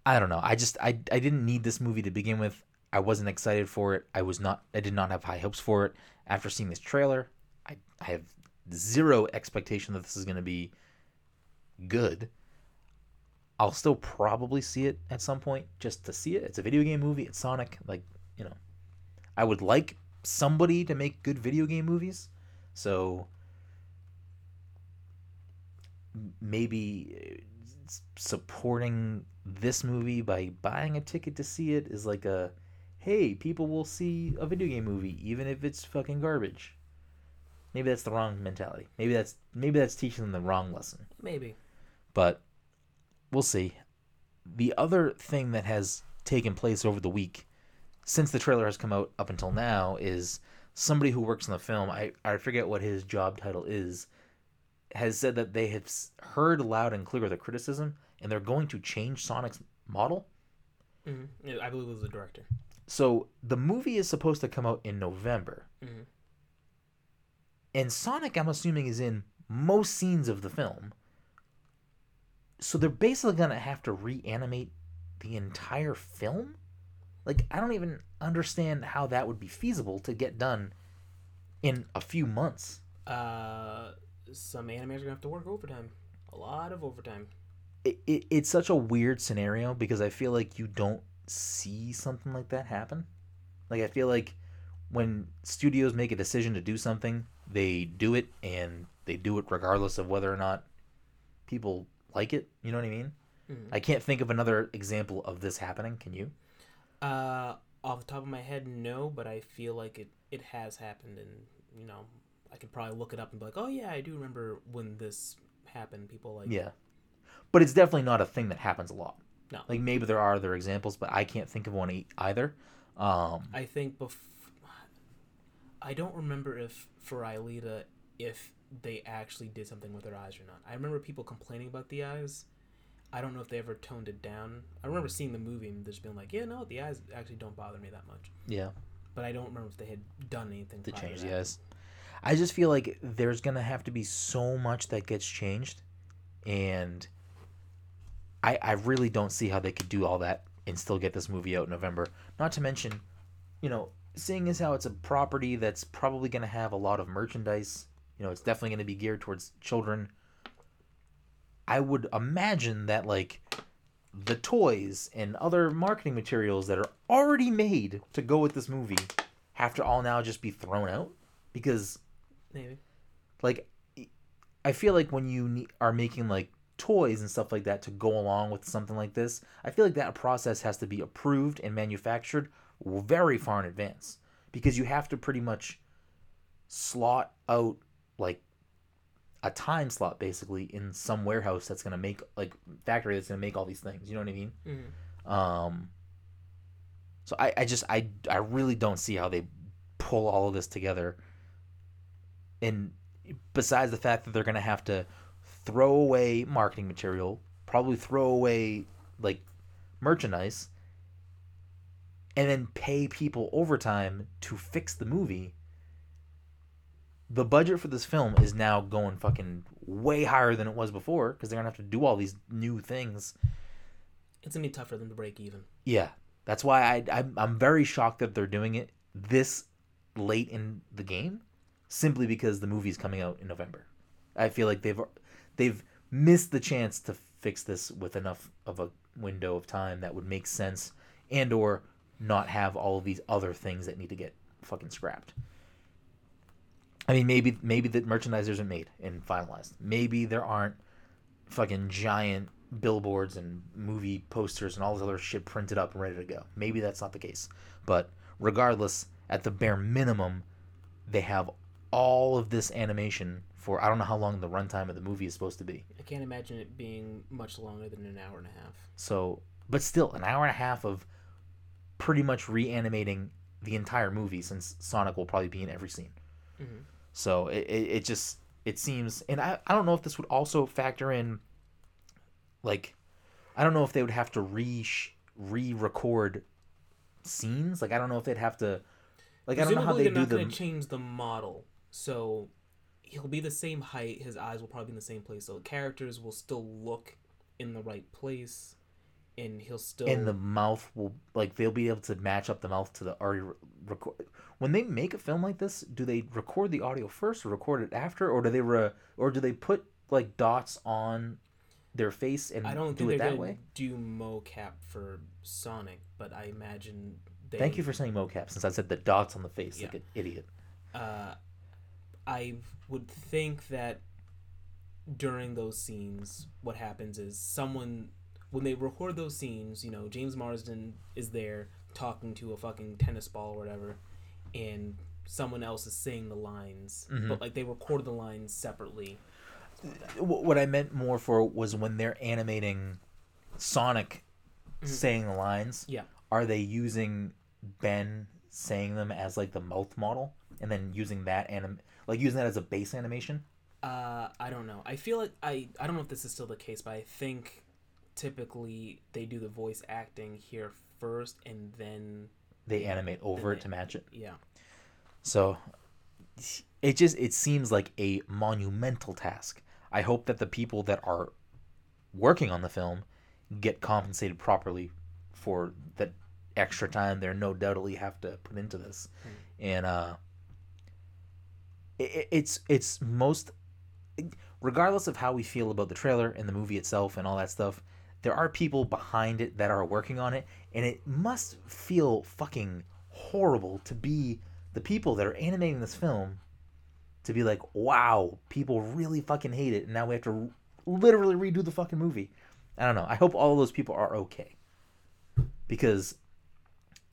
I don't know. I just I I didn't need this movie to begin with. I wasn't excited for it. I was not. I did not have high hopes for it. After seeing this trailer, I I have zero expectation that this is going to be good. I'll still probably see it at some point just to see it. It's a video game movie. It's Sonic. Like you know, I would like somebody to make good video game movies. So maybe supporting this movie by buying a ticket to see it is like a hey, people will see a video game movie even if it's fucking garbage. Maybe that's the wrong mentality. Maybe that's maybe that's teaching them the wrong lesson. Maybe. But we'll see. The other thing that has taken place over the week since the trailer has come out up until now is somebody who works in the film, I, I forget what his job title is, has said that they have heard loud and clear the criticism and they're going to change Sonic's model. hmm Yeah, I believe it was the director. So the movie is supposed to come out in November. Mhm. And Sonic, I'm assuming, is in most scenes of the film. So they're basically going to have to reanimate the entire film? Like, I don't even understand how that would be feasible to get done in a few months. Uh, some animators are gonna have to work overtime. A lot of overtime. It, it, it's such a weird scenario because I feel like you don't see something like that happen. Like, I feel like when studios make a decision to do something, they do it and they do it regardless of whether or not people like it. You know what I mean? Mhm. I can't think of another example of this happening. Can you? Uh, off the top of my head, no, but I feel like it it has happened, and you know, I could probably look it up and be like, oh yeah, I do remember when this happened. People like, Yeah. But it's definitely not a thing that happens a lot. No. Like maybe there are other examples, but I can't think of one either. Um, I think bef- I don't remember if for Alita if they actually did something with her eyes or not. I remember people complaining about the eyes. I don't know if they ever toned it down. I remember seeing the movie and just being like, yeah, no, the eyes actually don't bother me that much. yeah. But I don't remember if they had done anything To change the eyes. I just feel like there's gonna have to be so much that gets changed, and I I really don't see how they could do all that and still get this movie out in November. Not to mention, you know, seeing as how it's a property that's probably gonna have a lot of merchandise. You know, it's definitely gonna be geared towards children. I would imagine that like the toys and other marketing materials that are already made to go with this movie have to all now just be thrown out because Maybe. like I feel like when you are making like toys and stuff like that to go along with something like this, I feel like that process has to be approved and manufactured very far in advance because you have to pretty much slot out like a time slot basically in some warehouse that's going to make like factory that's going to make all these things, you know what I mean? Mhm. Um, so I, I just I I really don't see how they pull all of this together. And besides the fact that they're gonna have to throw away marketing material, probably throw away like merchandise, and then pay people overtime to fix the movie. the budget for this film is now going fucking way higher than it was before because they're gonna have to do all these new things. It's gonna be tough for them to break even. Yeah, that's why I I'm, I'm very shocked that they're doing it this late in the game, simply because the movie's coming out in November. I feel like they've they've missed the chance to fix this with enough of a window of time that would make sense and or not have all of these other things that need to get fucking scrapped. I mean, maybe maybe the merchandise isn't made and finalized. Maybe there aren't fucking giant billboards and movie posters and all this other shit printed up and ready to go. Maybe that's not the case. But regardless, at the bare minimum, they have all of this animation for I don't know how long the runtime of the movie is supposed to be. I can't imagine it being much longer than an hour and a half. So, but still, an hour and a half of pretty much reanimating the entire movie since Sonic will probably be in every scene. Mhm. So it, it, it just it seems, and I, I don't know if this would also factor in, like, I don't know if they would have to re re-record scenes. Like I don't know if they'd have to, like I don't know how they they're do not to change the model, so he'll be the same height. His eyes will probably be in the same place. So characters will still look in the right place, and he'll still. and the mouth will like they'll be able to match up the mouth to the already re- record when they make a film like this do they record the audio first or record it after or do they re- or do they put like dots on their face and I don't do it that way do mocap for Sonic, but I imagine they. thank you for saying mocap since i said the dots on the face like an idiot uh, I would think that during those scenes, what happens is someone, when they record those scenes, you know, James Marsden is there talking to a fucking tennis ball or whatever, and someone else is saying the lines, Mhm. but like they record the lines separately. What i meant more for was when they're animating sonic saying the lines Yeah. are they using ben saying them as like the mouth model and then using that anim like using that as a base animation? Uh, I don't know. I feel like I I don't know if this is still the case, but I think typically they do the voice acting here first, and then they animate over Then it to match it? Yeah. so it just it seems like a monumental task. I hope that the people that are working on the film get compensated properly for that extra time they're no doubtly have to put into this. And uh it, it's it's most regardless of how we feel about the trailer and the movie itself and all that stuff there are people behind it that are working on it and it must feel fucking horrible to be the people that are animating this film to be like wow people really fucking hate it and now we have to literally redo the fucking movie. I don't know. I hope all of those people are okay. Because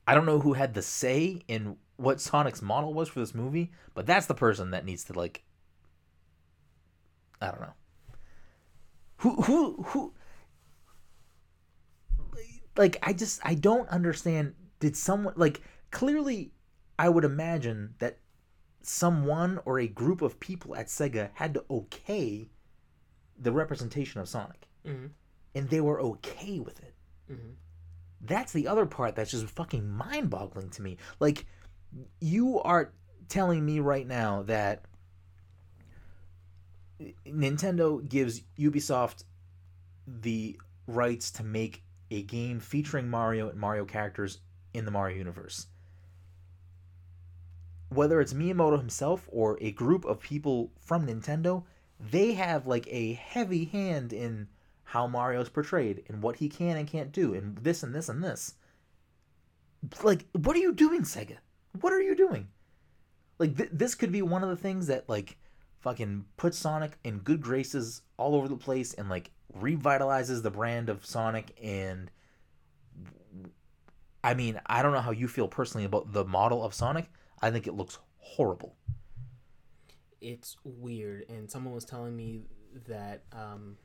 i don't know who had the say in what sonic's model was for this movie but that's the person that needs to like i don't know. Who who who like i just i don't understand did someone like clearly i would imagine that someone or a group of people at sega had to okay the representation of sonic. Hmm and they were okay with it. Hmm that's the other part that's just fucking mind-boggling to me. Like you are telling me right now that Nintendo gives Ubisoft the rights to make a game featuring Mario and Mario characters in the Mario universe. Whether it's Miyamoto himself or a group of people from Nintendo, they have like a heavy hand in how Mario's portrayed and what he can and can't do and this and this and this. Like, what are you doing, Sega? What are you doing? Like, th- this could be one of the things that, like, fucking puts Sonic in good graces all over the place and, like, revitalizes the brand of Sonic. And, I mean, I don't know how you feel personally about the model of Sonic. I think it looks horrible. It's weird, and someone was telling me that. Um,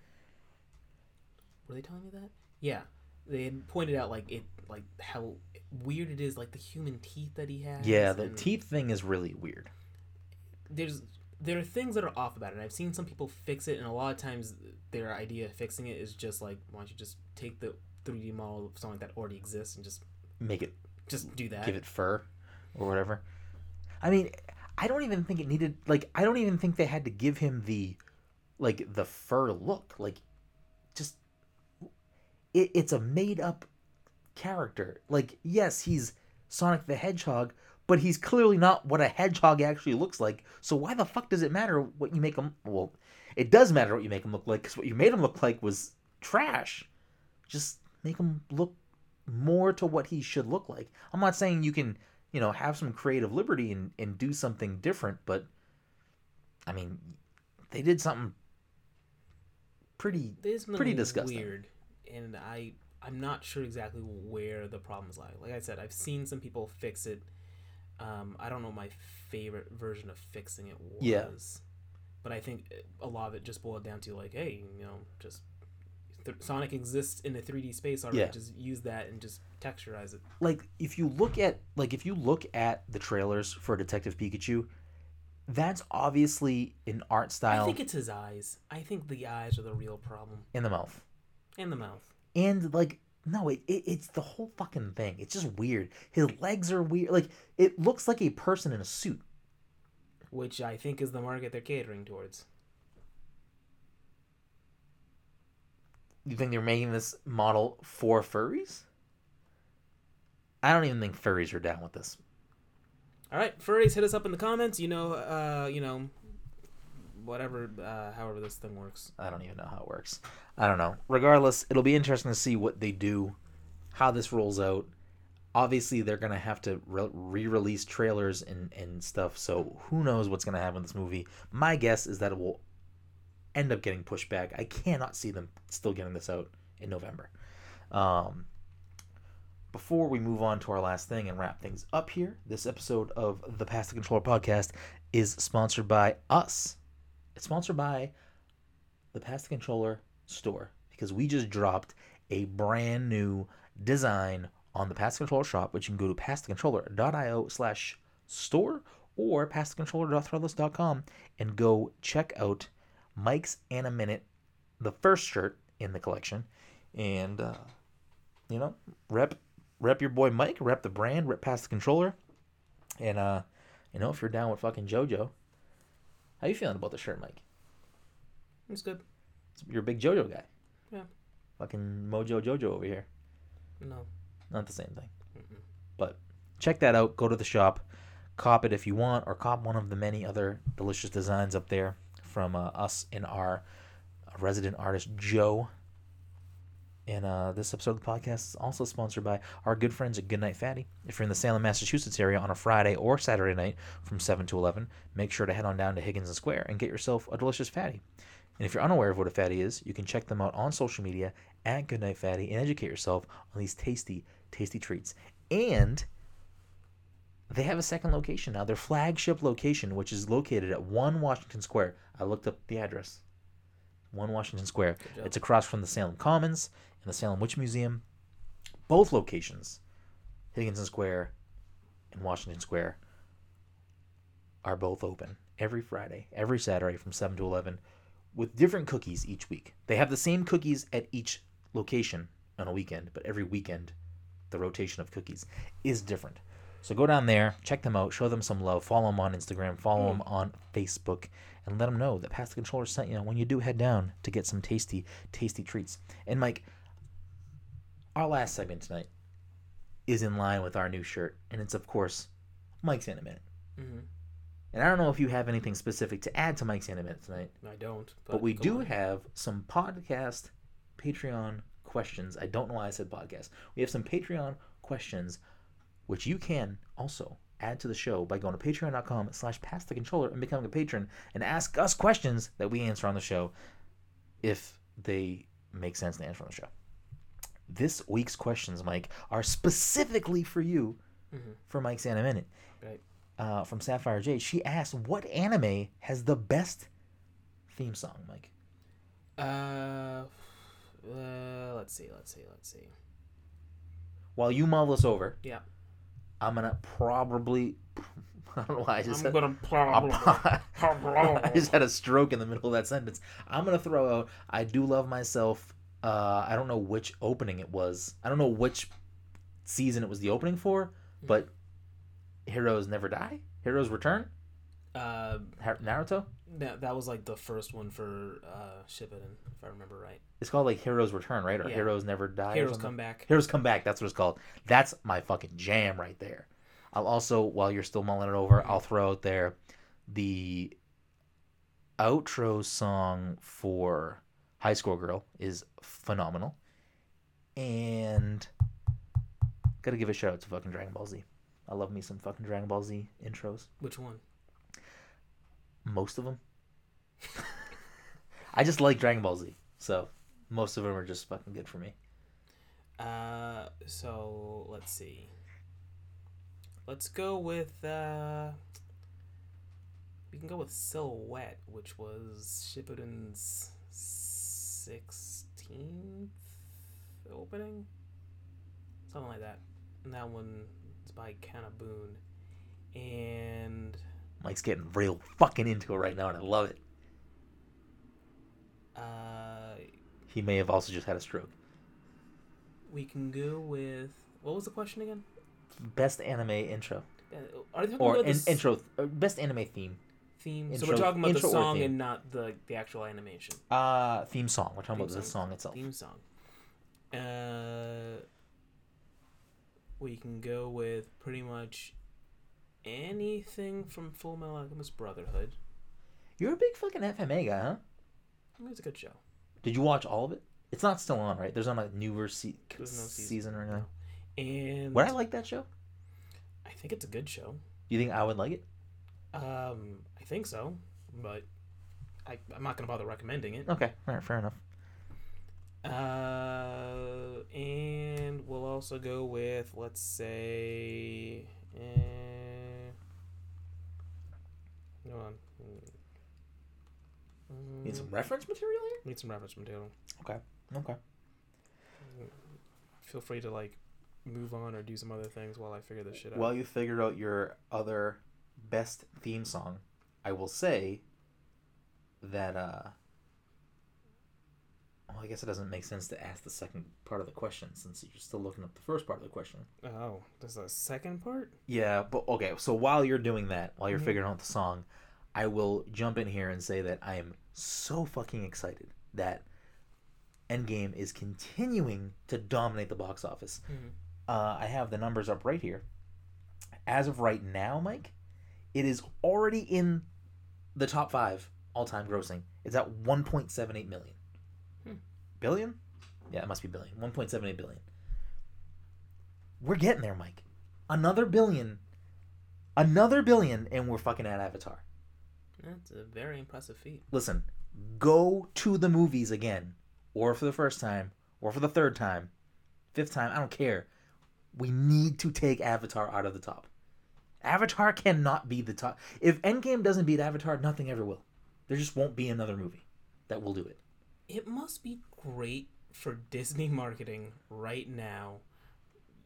were they telling me that? Yeah, they had pointed out like it, like how weird it is, like the human teeth that he has. Yeah, the teeth thing is really weird. There's there are things that are off about it. And I've seen some people fix it, and a lot of times their idea of fixing it is just like, why don't you just take the 3D model of something that already exists and just Make it just do that. give it fur or whatever. I mean, I don't even think it needed like I don't even think they had to give him the like the fur look. Like it, it's a made up character. Like yes, he's Sonic the Hedgehog, but he's clearly not what a hedgehog actually looks like. So why the fuck does it matter what you make him? Well, it does matter what you make him look like because what you made him look like was trash. Just make him look more to what he should look like. I'm not saying you can, you know, have some creative liberty and, and do something different, but I mean, they did something pretty pretty disgusting. weird, and I I'm not sure exactly where the problems lie. Like I said, I've seen some people fix it. Um, I don't know my favorite version of fixing it was, Yeah. but I think a lot of it just boiled down to like, hey, you know, just th- Sonic exists in a 3D space already. Yeah. Just use that and just texturize it. like if you look at like if you look at the trailers for Detective Pikachu, that's obviously an art style. I think it's his eyes. I think the eyes are the real problem, in the mouth. And the mouth. And like no, it, it it's the whole fucking thing. It's just weird. His legs are weird. Like it looks like a person in a suit. which I think is the market they're catering towards. You think they're making this model for furries? I don't even think furries are down with this. All right, furries, hit us up in the comments. You know, uh, you know, whatever, uh, however this thing works. I don't even know how it works. I don't know. Regardless, it'll be interesting to see what they do, how this rolls out. Obviously, they're gonna have to re- re-release trailers and and stuff. So who knows what's gonna happen with this movie? My guess is that it will end up getting pushed back. I cannot see them still getting this out in November. Um, before we move on to our last thing and wrap things up here, this episode of the Pass the Controller podcast is sponsored by us. It's sponsored by the Pass the Controller store because we just dropped a brand new design on the Pass the Controller shop, which you can go to passthecontroller.io slash store or passthecontroller.threadless.com and go check out Mike's Anime Minute, the first shirt in the collection. And, uh, you know, rep rep your boy Mike, rep the brand, rep Pass the Controller. And, uh, you know, if you're down with fucking JoJo, how you feeling about the shirt, Mike? It's good. You're a big JoJo guy. Yeah. Fucking Mojo JoJo over here. No. Not the same thing. Mm-mm. But check that out. Go to the shop, cop it if you want, or cop one of the many other delicious designs up there from uh, us and our resident artist Joe. And uh, this episode of the podcast is also sponsored by our good friends at Goodnight Fatty. If you're in the Salem, Massachusetts area on a Friday or Saturday night from 7 to 11, make sure to head on down to Higginson Square and get yourself a delicious fatty. And if you're unaware of what a fatty is, you can check them out on social media at Goodnight Fatty and educate yourself on these tasty, tasty treats. And they have a second location now, their flagship location, which is located at 1 Washington Square. I looked up the address 1 Washington Square. It's across from the Salem Commons and the Salem Witch Museum. Both locations, Higginson Square and Washington Square, are both open every Friday, every Saturday from 7 to 11 with different cookies each week. They have the same cookies at each location on a weekend, but every weekend the rotation of cookies is different. So go down there, check them out, show them some love, follow them on Instagram, follow them on Facebook, and let them know that Pass the Controller sent you when you do head down to get some tasty, tasty treats. And Mike, our last segment tonight is in line with our new shirt, and it's of course Mike's Anime Minute. hmm And I don't know if you have anything specific to add to Mike's Anime Minute tonight. I don't. But, But we do on. have some podcast Patreon questions. I don't know why I said podcast. We have some Patreon questions, which you can also add to the show by going to patreon.com slash pass the controller and becoming a patron and ask us questions that we answer on the show if they make sense to answer on the show. This week's questions, Mike, are specifically for you Mhm. for Mike's Anime Minute. Right. Uh, from Sapphire J. She asked, what anime has the best theme song, Mike? Uh, uh, let's see. Let's see. Let's see. While you mull this over, Yeah. I'm gonna probably. [LAUGHS] I don't know why I just I'm said. gonna [LAUGHS] I just had a stroke in the middle of that sentence. I'm gonna throw out. I do love myself. Uh, I don't know which opening it was. I don't know which season it was the opening for, but Heroes Never Die. Heroes Return. Uh, Naruto. That, that was like the first one for uh, Shippuden, if I remember right. It's called like Heroes Return, right? Or Yeah. Heroes Never Die. Heroes come back. Heroes Come Back. That's what it's called. That's my fucking jam right there. I'll also, while you're still mulling it over, I'll throw out there the outro song for High School Girl is phenomenal, and gotta give a shout out to fucking Dragon Ball Z. I love me some fucking Dragon Ball Z intros. Which one? Most of them. [LAUGHS] I just like Dragon Ball Z, so most of them are just fucking good for me. Uh, so let's see. Let's go with uh. We can go with Silhouette, which was Shippuden's sixteenth opening, something like that. And that one is by KANA-BOON, and Mike's getting real fucking into it right now, and I love it. uh, He may have also just had a stroke. we can go with what was the question again? Best anime intro Uh, Are they talking or about in, intro uh, best anime theme. theme? so we're talking about the intro song and not the the actual animation. Uh theme song. We're talking Theme about the song. song itself. theme song. Uh, we can go with pretty much anything from Fullmetal Alchemist Brotherhood. You're a big fucking FMA guy, huh? I mean, it's a good show. Did you watch all of it? It's not still on, right? There's not a newer se- no season. season or anything. And Would I like that show? I think it's a good show. Do you think I would like it? Um, I think so, but I, I'm not gonna bother recommending it. Okay, all right, fair enough. Uh, and we'll also go with let's say, eh, hold on. Need Mm, some reference material here? need some reference material. Okay. Okay. Feel free to like move on or do some other things while I figure this shit out. While you figured out your other best theme song, I will say that uh well, I guess it doesn't make sense to ask the second part of the question since you're still looking up the first part of the question. oh, there's a second part. Yeah, but okay, so while you're doing that, while you're Mhm. figuring out the song, I will jump in here and say that I am so fucking excited that Endgame is continuing to dominate the box office. Mhm. Uh, I have the numbers up right here. As of right now, Mike, it is already in the top five all time grossing. It's at 1.78 million. Billion? Yeah, it must be billion. 1.78 billion. We're getting there, Mike. Another billion. Another billion, and we're fucking at Avatar. That's a very impressive feat. Listen, go to the movies again, or for the first time, or for the third time, fifth time, I don't care. We need to take Avatar out of the top. Avatar cannot be the top. If Endgame doesn't beat Avatar, nothing ever will. There just won't be another movie that will do it. It must be great for Disney marketing right now.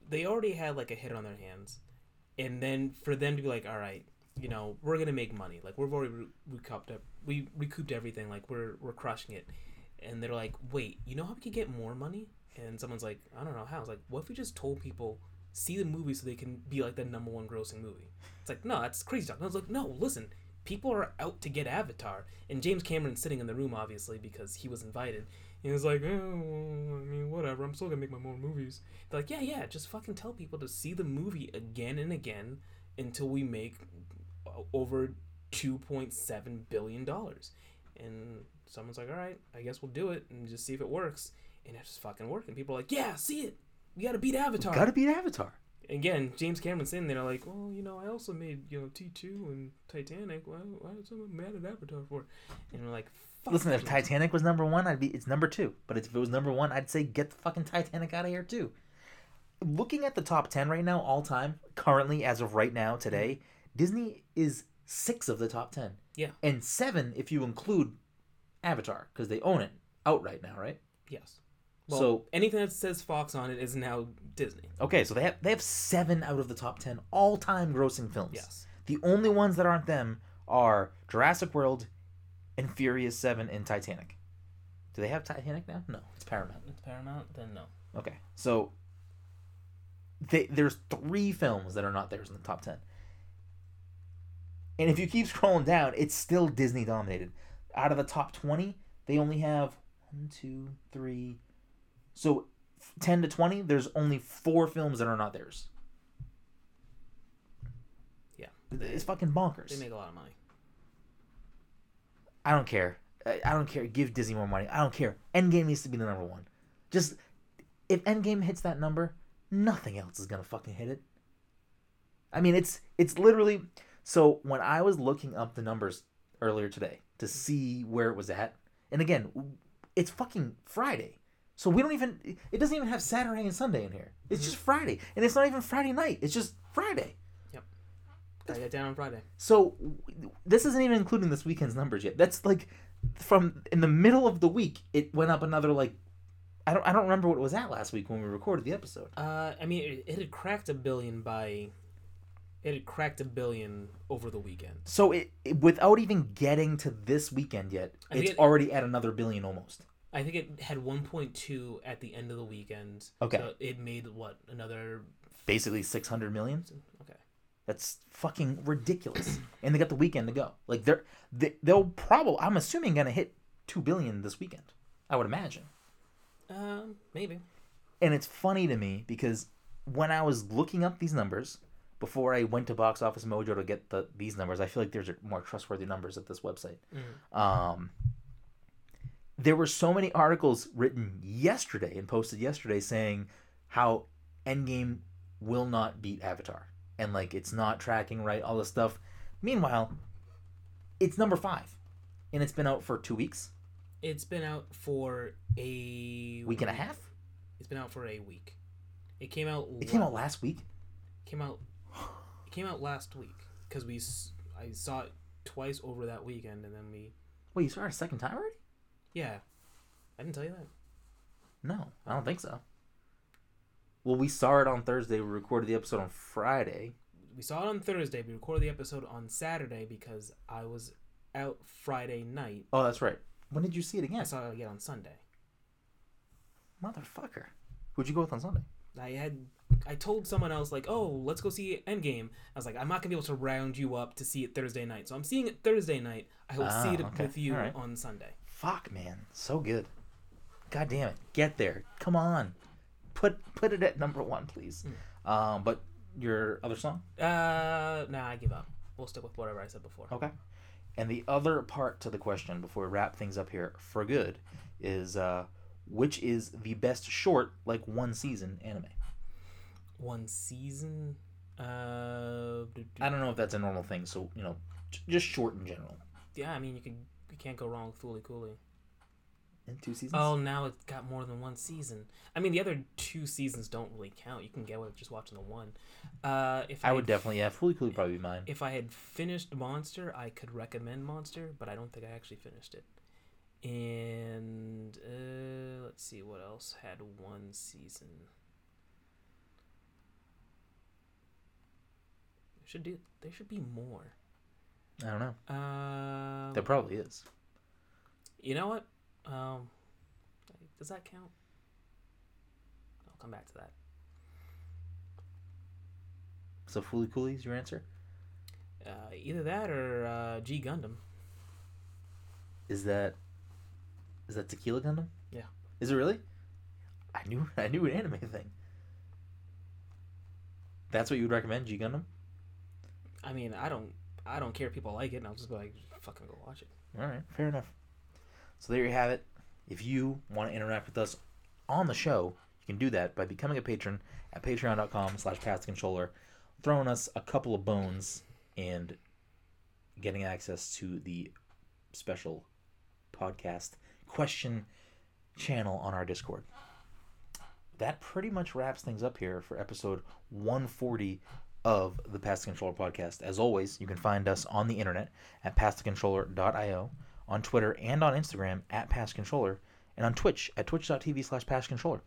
They already had like a hit on their hands, and then for them to be like, "All right, you know, we're gonna make money. Like we've already re- recouped up, we recouped everything. Like we're we're crushing it." And they're like, "Wait, you know how we could get more money?" And someone's like, "I don't know how." It's like, "What if we just told people see the movie so they can be like the number one grossing movie?" It's like, "No, that's crazy talk." And I was like, "No, listen." People are out to get Avatar, and James Cameron's sitting in the room, obviously, because he was invited. And he's like, eh, well, I mean, whatever. I'm still gonna make my more movies. They're like, yeah, yeah. Just fucking tell people to see the movie again and again until we make uh, over two point seven billion dollars. And someone's like, all right, I guess we'll do it and just see if it works. And it's fucking working. People are like, yeah, see it. We gotta beat Avatar. Gotta beat Avatar. Again, James Cameron's sitting there like, well, you know, I also made you know T two and Titanic. Why, why is someone mad at Avatar for? And we're like, fuck. Listen, if Titanic was number one, I'd be it's number two. But if it was number one, I'd say get the fucking Titanic out of here too. Looking at the top ten right now, all time, currently as of right now, today, Disney is six of the top ten. Yeah. And seven if you include Avatar, because they own it outright now, right? Yes. Well, So- anything that says Fox on it is now Disney. Okay, so they have they have seven out of the top ten all time grossing films. Yes. The only ones that aren't them are Jurassic World, and Furious Seven, and Titanic. Do they have Titanic now? No, it's Paramount. It's Paramount. Then no. Okay, so they, there's three films that are not theirs in the top ten. And if you keep scrolling down, it's still Disney dominated. Out of the top 20, they only have one, two, three. So 10 to 20, there's only four films that are not theirs. Yeah. It's fucking bonkers. They make a lot of money. I don't care. I I don't care. Give Disney more money. I don't care. Endgame needs to be the number one. Just if Endgame hits that number, nothing else is gonna fucking hit it. I mean, it's it's literally. So when I was looking up the numbers earlier today to see where it was at, and again, it's fucking Friday, so we don't even. It doesn't even have Saturday and Sunday in here. It's just Friday, and it's not even Friday night. It's just Friday. Yep. Gotta get down on Friday. So this isn't even including this weekend's numbers yet. That's like from in the middle of the week, it went up another like I don't I don't remember what it was at last week when we recorded the episode. Uh, I mean, it, it had cracked a billion by. It had cracked a billion over the weekend. So it, it without even getting to this weekend yet, I it's it- already at another billion almost. I think it had 1.2 at the end of the weekend. Okay. So it made what another. Basically 600 million. Okay. That's fucking ridiculous. [CLEARS THROAT] and they got the weekend to go. Like they're they, they'll probably I'm assuming going to hit 2 billion this weekend. I would imagine. Um, maybe. and it's funny to me because when I was looking up these numbers before I went to Box Office Mojo to get the these numbers, I feel like there's more trustworthy numbers at this website. Um, there were so many articles written yesterday and posted yesterday saying how Endgame will not beat Avatar and like it's not tracking right, all this stuff. Meanwhile, it's number five, and it's been out for two weeks, It's been out for a week and a half. It's been out for a week. It came out. It came out last week. Came out. It came out last week because we. I saw it twice over that weekend, and then we. Wait, you saw it a second time already? Yeah, I didn't tell you that. No, I don't think so. Well, we saw it on Thursday. We recorded the episode on Friday. We saw it on Thursday. We recorded the episode on Saturday because I was out Friday night. Oh, that's right. When did you see it again? I saw it again on Sunday. Motherfucker. Who'd you go with on Sunday? I had I told someone else like, "Oh, let's go see Endgame." I was like, "I'm not gonna be able to round you up to see it Thursday night, so I'm seeing it Thursday night. I will Ah, see it okay. with you Alright. on Sunday." Fuck, man. So good. God damn it. Get there. Come on. Put put it at number one, please. Um, but your other song? Uh, nah, I give up. We'll stick with whatever I said before. Okay. And the other part to the question before we wrap things up here for good is uh, which is the best short, like one season anime? One season. Uh, do- do- I don't know if that's a normal thing, so you know, just short in general. yeah, I mean you can you can't go wrong with Fooly Cooly. In two seasons. Oh, now it's got more than one season. I mean the other two seasons don't really count. You can get with just watching the one. Uh, if I I would definitely, yeah, Fooly Cooly probably be mine. If I had finished Monster, I could recommend Monster, but I don't think I actually finished it. And uh, let's see what else had one season. Should do. There should be more. I don't know. Um, There probably is. you know what? Um, does that count? I'll come back to that. So Fooly Cooly is your answer? Uh, either that or uh, G Gundam. Is that is that Tequila Gundam? Yeah. Is it really? I knew [LAUGHS] I knew an anime thing. That's what you would recommend, G Gundam? I mean, I don't, I don't care if people like it, and I'll just be like, fucking go watch it. All right, fair enough. So there you have it. If you want to interact with us on the show, you can do that by becoming a patron at patreon.com slash controller, throwing us a couple of bones, and getting access to the special podcast question channel on our Discord. That pretty much wraps things up here for episode 140 of the Pass the Controller podcast. As always, you can find us on the internet at passthecontroller.io, on Twitter and on Instagram at passcontroller, and on Twitch at twitch.tv slash passcontroller.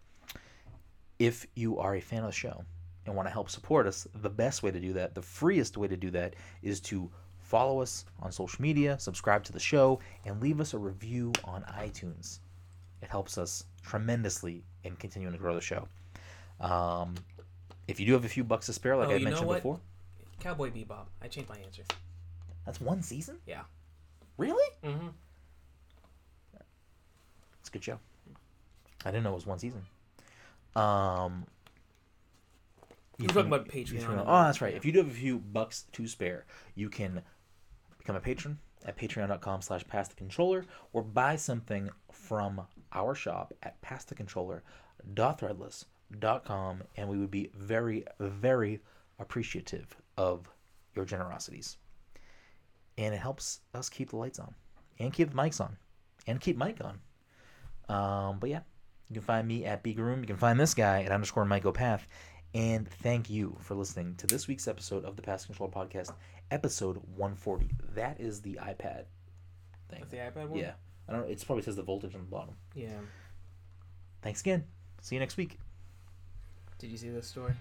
If you are a fan of the show and want to help support us, the best way to do that, the freest way to do that, is to follow us on social media, subscribe to the show, and leave us a review on iTunes. It helps us tremendously in continuing to grow the show. Um, if you do have a few bucks to spare, like Oh, I you know mentioned what? before, Cowboy Bebop. I changed my answer. That's one season. Yeah. Really? Mm-hmm. It's a good show. I didn't know it was one season. Um. You're talking about you Patreon. can- Oh, that's right. yeah. If you do have a few bucks to spare, you can become a patron at patreon.com slash pass the controller or buy something from our shop at passthecontroller.threadless.com and we would be very, very appreciative of your generosities. And it helps us keep the lights on and keep the mics on and keep Mike on. Um, but yeah, you can find me at Room. You can find this guy at underscore Mike Opath. And thank you for listening to this week's episode of the Pass Control Podcast, episode 140. That is the iPad thing. That's the iPad one. Yeah. I don't know. It probably says the voltage on the bottom. Yeah. Thanks again. See you next week. Did you see this story?